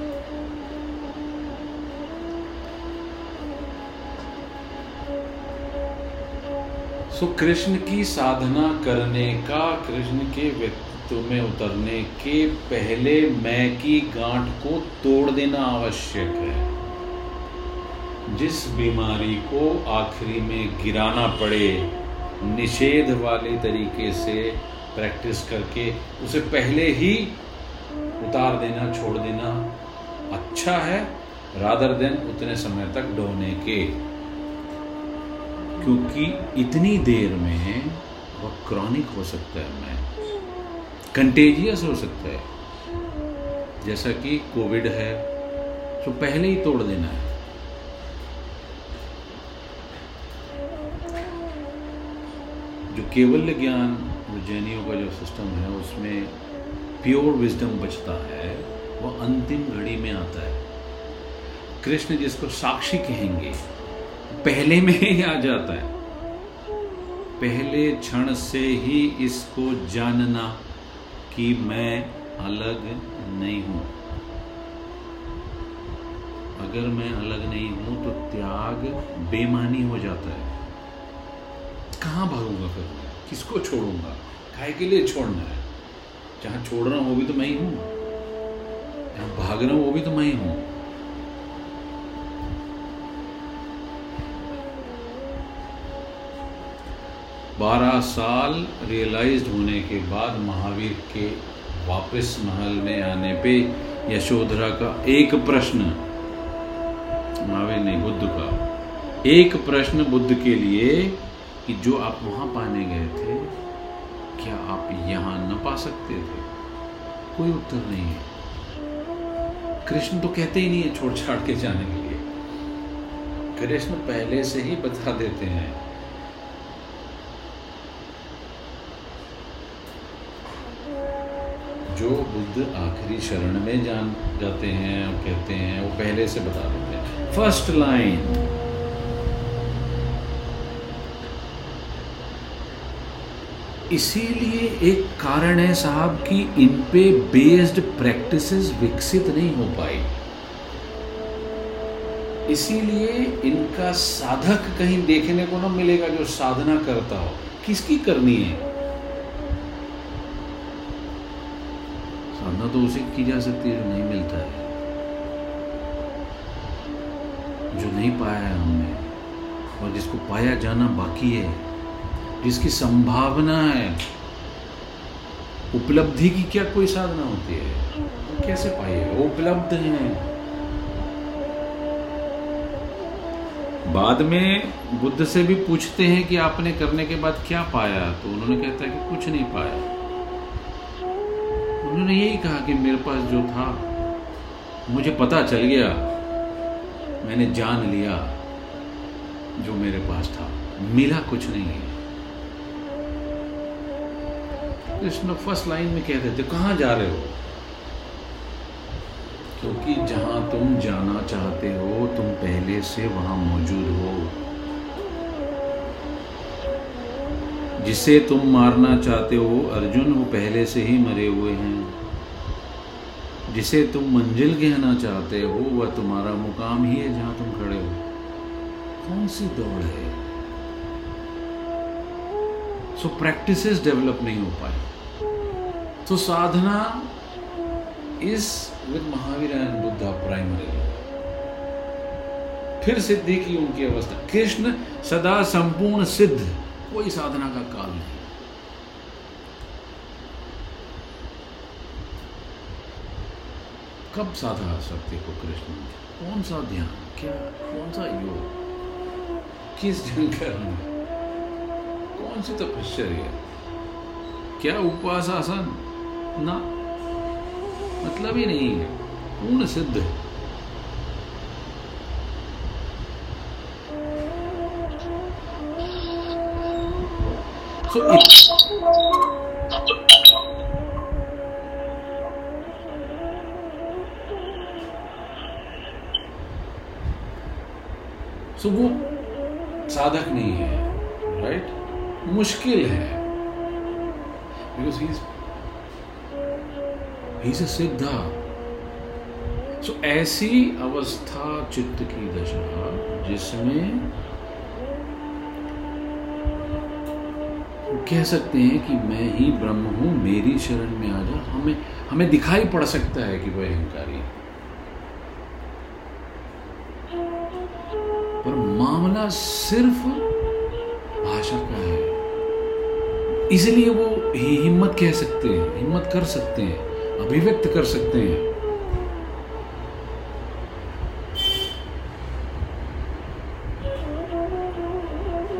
सो कृष्ण की साधना करने का, कृष्ण के व्यक्तित्व में उतरने के पहले मैं की गांठ को तोड़ देना आवश्यक है। जिस बीमारी को आखिरी में गिराना पड़े, निषेध वाले तरीके से प्रैक्टिस करके उसे पहले ही उतार देना, छोड़ देना अच्छा है रादर देन उतने समय तक ढोने के। क्योंकि इतनी देर में वह क्रॉनिक हो सकता है, मैं कंटेजियस हो सकता है। जैसा कि कोविड है तो पहले ही तोड़ देना है। जो केवल ज्ञान जैनियों का जो सिस्टम है, उसमें प्योर विजडम बचता है वह अंतिम घड़ी में आता है। कृष्ण जिसको साक्षी कहेंगे पहले में ही आ जाता है। पहले क्षण से ही इसको जानना कि मैं अलग नहीं हूँ। अगर मैं अलग नहीं हूँ तो त्याग बेमानी हो जाता है। कहाँ भागूँगा फिर? किसको छोड़ूँगा? काय के लिए छोड़ना है। जहाँ छोड़ रहा हूँ वो भी तो मैं ही हूँ। जहाँ भाग रहा हूँ वो भी तो मैं ही हूँ। बारह साल रियलाइज़ होने के बाद महावीर के वापस महल में आने पे यशोधरा का एक प्रश्न, महावीर नहीं बुद्ध का, एक प्रश्न बुद्ध के लिए कि जो आप वहाँ पाने गए थे, क्या आप यहाँ न पा सकते थे? कोई उत्तर नहीं है। कृष्ण तो कहते ही नहीं है छोड़ छाड़ के जाने के लिए। कृष्ण पहले से ही बता देते हैं जो बुद्ध आखिरी शरण में जान जाते हैं और कहते हैं, वो पहले से बता देते हैं। फ़र्स्ट लाइन इसीलिए एक कारण है साहब कि इन पे बेस्ड प्रैक्टिसेस विकसित नहीं हो पाई इसीलिए इनका साधक कहीं देखने को ना मिलेगा जो साधना करता हो। किसकी करनी है? साधना तो उसे की जा सकती है जो नहीं मिलता है। जो नहीं पाया है हमने, और जिसको पाया जाना बाकी है, जिसकी संभावना है, उपलब्धि की क्या कोई साधना होती है? कैसे पाइए वो उपलब्ध है। बाद में बुद्ध से भी पूछते हैं कि आपने करने के बाद क्या पाया? तो उन्होंने कहता है कि कुछ नहीं पाया। उन्होंने यही कहा कि मेरे पास जो था, मुझे पता चल गया। मैंने जान लिया जो मेरे पास था। मिला कुछ नहीं है। कृष्ण फ़र्स्ट लाइन में कहते थे, कहाँ जा रहे हो? क्योंकि जहाँ तुम जाना चाहते हो, तुम पहले से वहाँ मौजूद हो। जिसे तुम मारना चाहते हो, अर्जुन, वो पहले से ही मरे हुए हैं। जिसे तुम मंजिल कहना चाहते हो, वह तुम्हारा मुकाम ही है जहाँ तुम खड़े हो। कौन सी दौड़ है? सो प्रैक्टिस डेवलप नहीं हो पाए। तो sadhana is with Mahavir and Buddha primary फिर सिद्धि की उनकी अवस्था। कृष्ण सदा संपूर्ण सिद्ध। कोई साधना का काल नहीं। कब साधा सकते को कृष्ण कौन सा ध्यान? क्या, कौन सा योग? किस जंकर में कौन सी तपश्चर्या? क्या उपवास आसन ना। मतलब ही नहीं है। पूर्ण सिद्ध है। So सो वो साधक नहीं है राइट मुश्किल है। बिकॉज़ ही इज़ सिद्धा सो ऐसी अवस्था चित्त की दशा जिसमें कह सकते हैं कि मैं ही ब्रह्म हूँ, मेरी शरण में आ जा। हमें हमें दिखाई पड़ सकता है कि वह अहंकारी पर मामला सिर्फ़ भाषा का है। इसलिए वो हिम्मत कह सकते हैं, हिम्मत कर सकते हैं, अभिव्यक्त कर सकते हैं।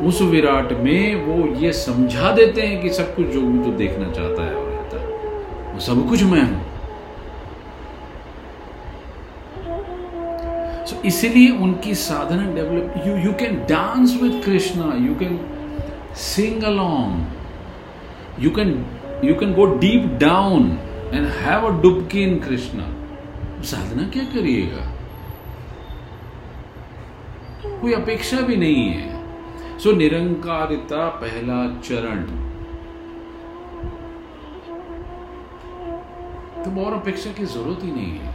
उस विराट में वो ये समझा देते हैं कि सब कुछ जो जो देखना चाहता है रहता है। वो सब कुछ मैं हूँ। सो इसलिए उनकी साधना develop you you can dance with Krishna you can sing along you can you can go deep down and have a dubki in Krishna साधना क्या करिएगा? कोई अपेक्षा भी नहीं है। सो निरंकारिता पहला चरण। तो और अपेक्षा की ज़रूरत ही नहीं है।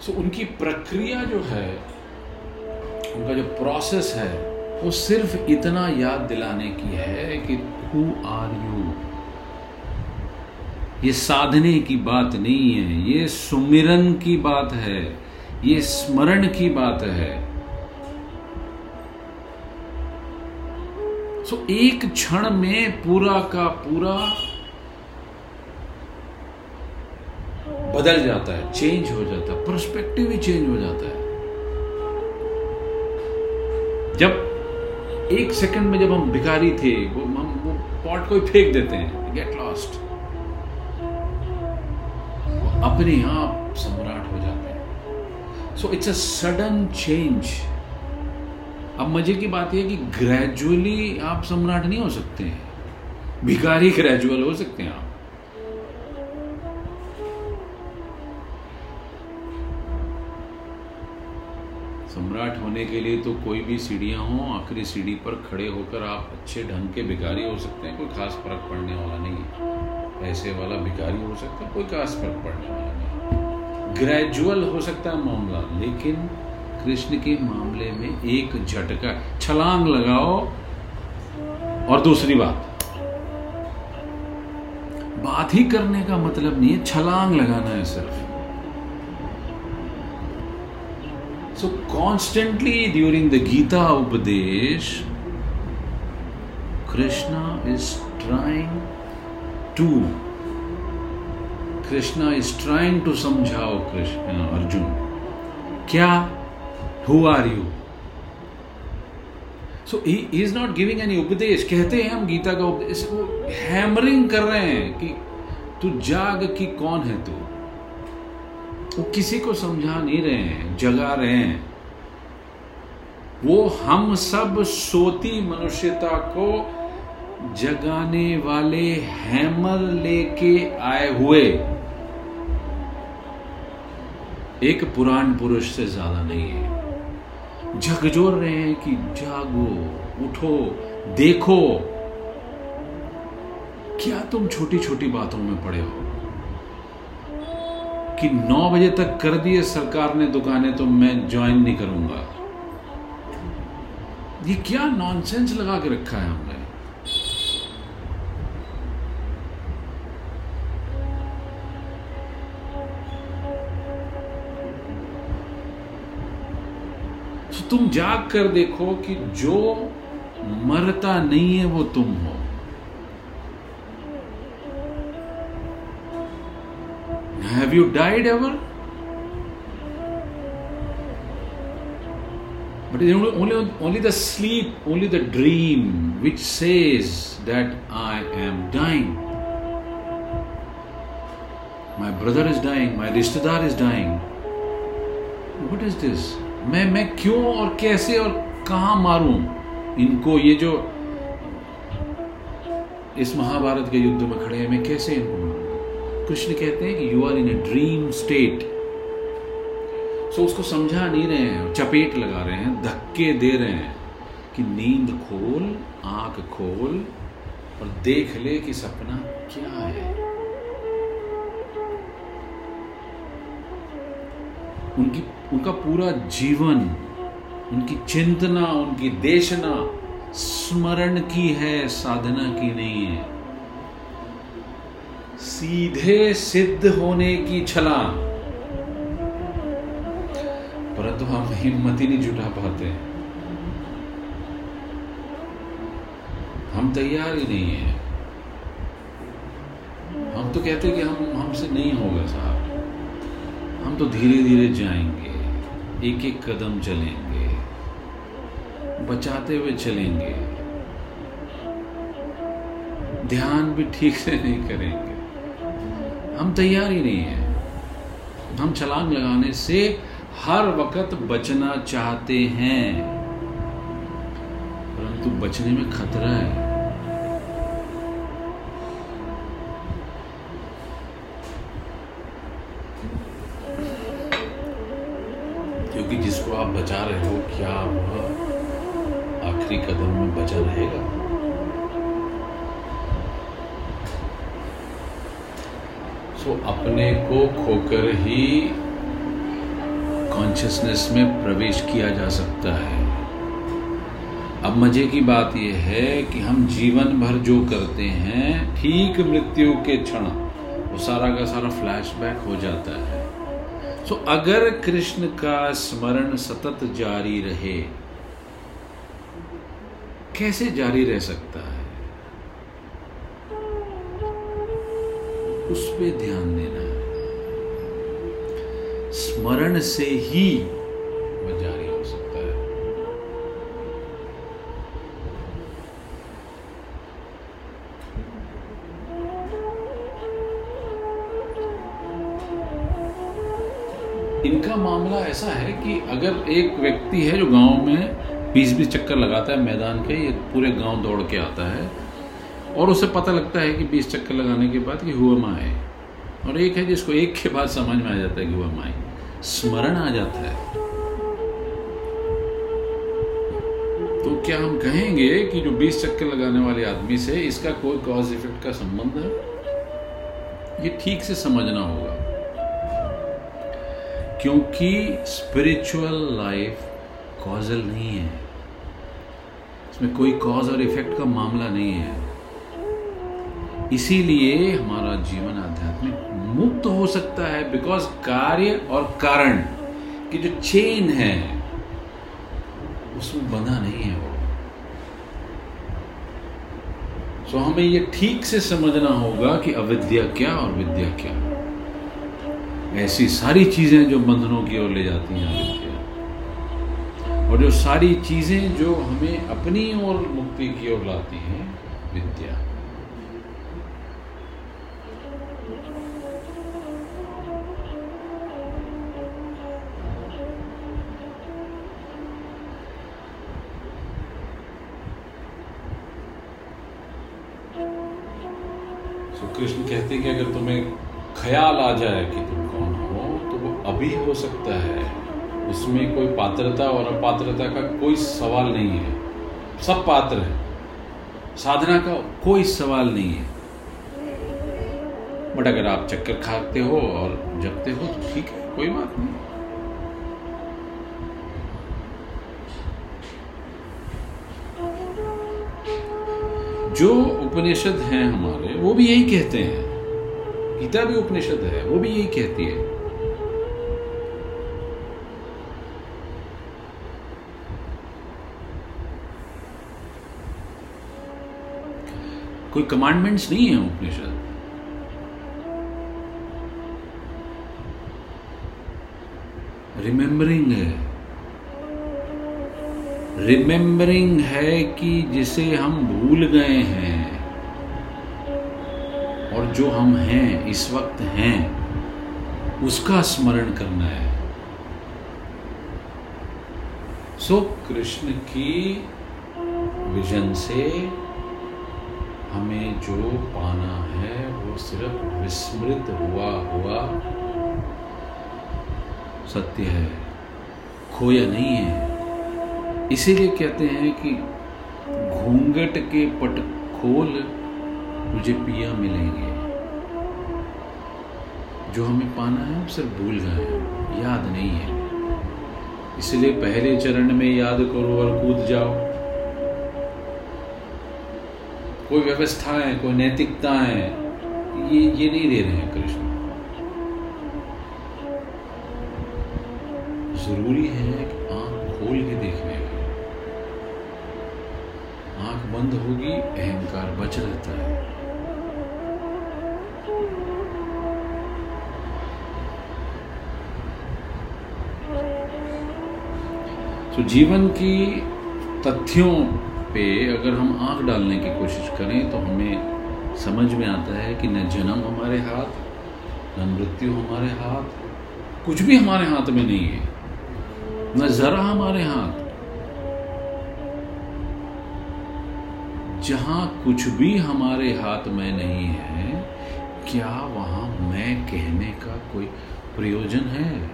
सो उनकी प्रक्रिया जो है, उनका जो प्रोसेस है, वो सिर्फ़ इतना याद दिलाने की है कि हु आर यू ये साधने की बात नहीं है ये सुमिरन की बात है ये स्मरण की बात है। सो so, एक क्षण में पूरा का पूरा बदल जाता है चेंज हो जाता है परस्पेक्टिव ही चेंज हो जाता है। जब एक सेकंड में जब हम भिखारी थे वो हम वो पॉट को ही फेंक देते हैं गेट लॉस्ट अपने आप सम्राट हो जाते हैं। So it's a sudden change अब मज़े की बात यह कि ग्रेजुअली आप सम्राट नहीं हो सकते हैं। भिखारी ग्रेजुअल हो सकते हैं आप। सम्राट होने के लिए तो कोई भी सीढ़ियाँ हो, आखिरी सीढ़ी पर खड़े होकर आप अच्छे ढंग के भिखारी हो सकते हैं, कोई खास फ़र्क पड़ने वाला नहीं है। पैसे वाला भिखारी हो सकता है, कोई खास फ़र्क पड़ने वाला नहीं। ग्रेजुअल हो सकता है मामला, लेकिन कृष्ण के मामले में एक झटका, छलांग लगाओ और दूसरी बात। बात ही करने का मतलब नहीं है, छलांग लगाना है सिर्फ़। So constantly during the Gita upadesh Krishna is trying to Krishna is trying to समझाओ कृष्ण अर्जुन क्या who are you so he is not giving any upadesh कहते हैं हम गीता का उपदेश वो हैमरिंग कर रहे हैं कि तू जाग कि कौन है तू वो किसी को समझा नहीं रहे हैं जगा रहे हैं वो हम सब सोती मनुष्यता को जगाने वाले हैमर लेके आए हुए। एक पुराण पुरुष से ज़्यादा नहीं है। झकझोर रहे हैं कि जागो, उठो, देखो। क्या तुम छोटी छोटी बातों में पड़े हो? कि नौ बजे तक कर दिए सरकार ने दुकानें तो मैं ज्वाइन नहीं करूँगा। ये क्या नॉनसेंस लगा के रखा है हमने? तुम जाग कर देखो कि जो मरता नहीं है, वो तुम हो। Have you died ever but is only only the sleep only the dream which says that I am dying my brother is dying my rishtedar is dying what is this मैं मैं क्यों और कैसे और कहा मारूं? इनको ये जो इस महाभारत के युद्ध में खड़े हैं, मैं कैसे इनको कृष्ण कहते हैं कि you are in a dream state so उसको समझा नहीं रहे हैं, चपेट लगा रहे हैं, धक्के दे रहे हैं कि नींद खोल, आँख खोल और देख ले कि सपना क्या है। उनकी, उनका पूरा जीवन, उनकी चिंतना, उनकी देशना स्मरण की है, साधना की नहीं है। सीधे सिद्ध होने की छला। परंतु हम हिम्मत ही नहीं जुटा पाते। हम तैयार ही नहीं है। हम तो कहते कि हम, हमसे नहीं होगा साहब। हम तो धीरे धीरे जाएँगे एक एक कदम चलेंगे, बचाते हुए चलेंगे। ध्यान भी ठीक से नहीं करेंगे। हम तैयार ही नहीं है। हम छलांग लगाने से हर वक्त बचना चाहते हैं। परंतु बचने में खतरा है। बचा रहे हो, क्या वह आखिरी कदम में बचा रहेगा? सो अपने को खोकर ही कॉन्शियसनेस में प्रवेश किया जा सकता है। अब मज़े की बात यह है कि हम जीवन भर जो करते हैं, ठीक मृत्यु के क्षण, वो सारा का सारा फ्लैशबैक हो जाता है। तो अगर कृष्ण का स्मरण सतत जारी रहे, कैसे जारी रह सकता है? उस पर ध्यान देना है। स्मरण से ही इनका मामला ऐसा है कि अगर एक व्यक्ति है जो गाँव में बीस बीस चक्कर लगाता है मैदान के ये पूरे गाँव दौड़ के आता है, और उसे पता लगता है कि बीस चक्कर लगाने के बाद कि हुआ माए और एक है जिसको एक के बाद समझ में आ जाता है कि हुआ माए स्मरण आ जाता है। तो क्या हम कहेंगे कि जो 20 चक्कर लगाने वाले आदमी से इसका कोई कॉज इफ़ेक्ट का संबंध है? ये ठीक से समझना होगा। क्योंकि स्पिरिचुअल लाइफ कॉजल नहीं है। इसमें कोई कॉज और इफ़ेक्ट का मामला नहीं है। इसीलिए हमारा जीवन आध्यात्मिक मुक्त हो सकता है बिकॉज़ कार्य और कारण की जो चेन है उसमें बंधा नहीं है वो। सो so, हमें ये ठीक से समझना होगा कि अविद्या क्या और विद्या क्या। ऐसी सारी चीज़ें जो बंधनों की ओर ले जाती हैं और जो सारी चीज़ें जो हमें अपनी ओर मुक्ति की ओर लाती हैं, विद्या। कृष्ण कहते हैं कि अगर तुम्हें ख्याल आ जाए कि अभी हो सकता है। उसमें कोई पात्रता और अपात्रता का कोई सवाल नहीं है। सब पात्र है। साधना का कोई सवाल नहीं है। बट अगर आप चक्कर खाते हो और जगते हो तो ठीक है, कोई बात नहीं। जो उपनिषद हैं हमारे, वो भी यही कहते हैं। गीता भी उपनिषद है, वो भी यही कहती है। कोई कमांडमेंट्स नहीं है उपनिषद। रिमेंबरिंग है। रिमेंबरिंग है कि जिसे हम भूल गए हैं और जो हम हैं, इस वक्त हैं, उसका स्मरण करना है। सो कृष्ण की विजन से हमें जो पाना है, वो सिर्फ़ विस्मृत हुआ हुआ सत्य है, खोया नहीं है। इसीलिए कहते हैं कि घूंघट के पट खोल मुझे पिया मिलेंगे। जो हमें पाना है, हम सिर्फ़ भूल गए हैं, याद नहीं है। इसलिए पहले चरण में याद करो और कूद जाओ। कोई व्यवस्थाएँ कोई नैतिकताएँ ये ये नहीं दे रहे हैं कृष्ण। ज़रूरी है कि आँख खोल के देखने की आँख बंद होगी, अहंकार बच रहता है। तो जीवन की तथ्यों पे अगर हम आँख डालने की कोशिश करें तो हमें समझ में आता है कि न जन्म हमारे हाथ, न मृत्यु हमारे हाथ, कुछ भी हमारे हाथ में नहीं है। न जरा हमारे हाथ। जहाँ कुछ भी हमारे हाथ में नहीं है, क्या वहाँ मैं कहने का कोई प्रयोजन है?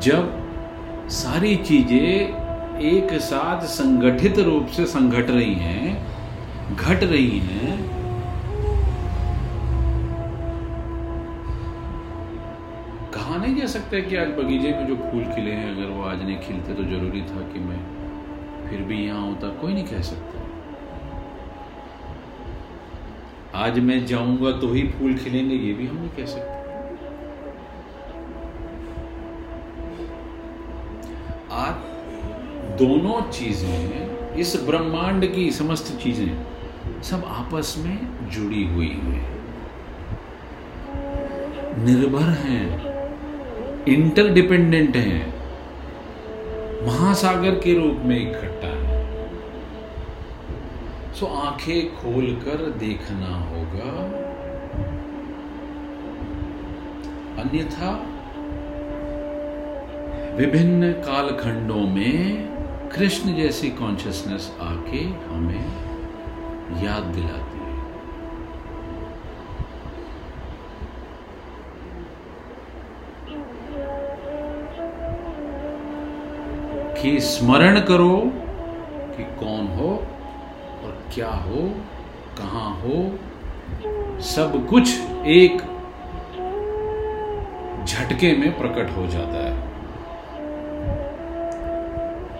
जब सारी चीज़ें एक साथ संगठित रूप से संघट रही हैं, घट रही हैं। कहा नहीं जा सकता कि आज बगीचे में जो फूल खिले हैं, अगर वो आज नहीं खिलते तो ज़रूरी था कि मैं फिर भी यहाँ होता। कोई नहीं कह सकता। आज मैं जाऊँगा तो ही फूल खिलेंगे, ये भी हम नहीं कह सकते। दोनों चीज़ें इस ब्रह्मांड की समस्त चीज़ें सब आपस में जुड़ी हुई हैं। निर्भर हैं इंटरडिपेंडेंट हैं। महासागर के रूप में इकट्ठा है। सो आँखें खोलकर देखना होगा। अन्यथा, विभिन्न कालखंडों में कृष्ण जैसी कॉन्शियसनेस आके हमें याद दिलाती है। कि स्मरण करो कि कौन हो और क्या हो, कहाँ हो, सब कुछ एक झटके में प्रकट हो जाता है।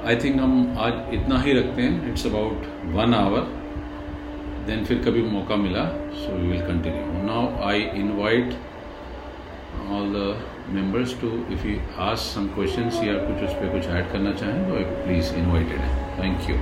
आई थिंक हम आज इतना ही रखते हैं। It's about one hour then फिर कभी मौका मिला so we will continue now I invite all the members to if you ask some questions या कुछ उस पर कुछ ऐड करना चाहें तो प्लीज़ इनवाइटेड है थैंक यू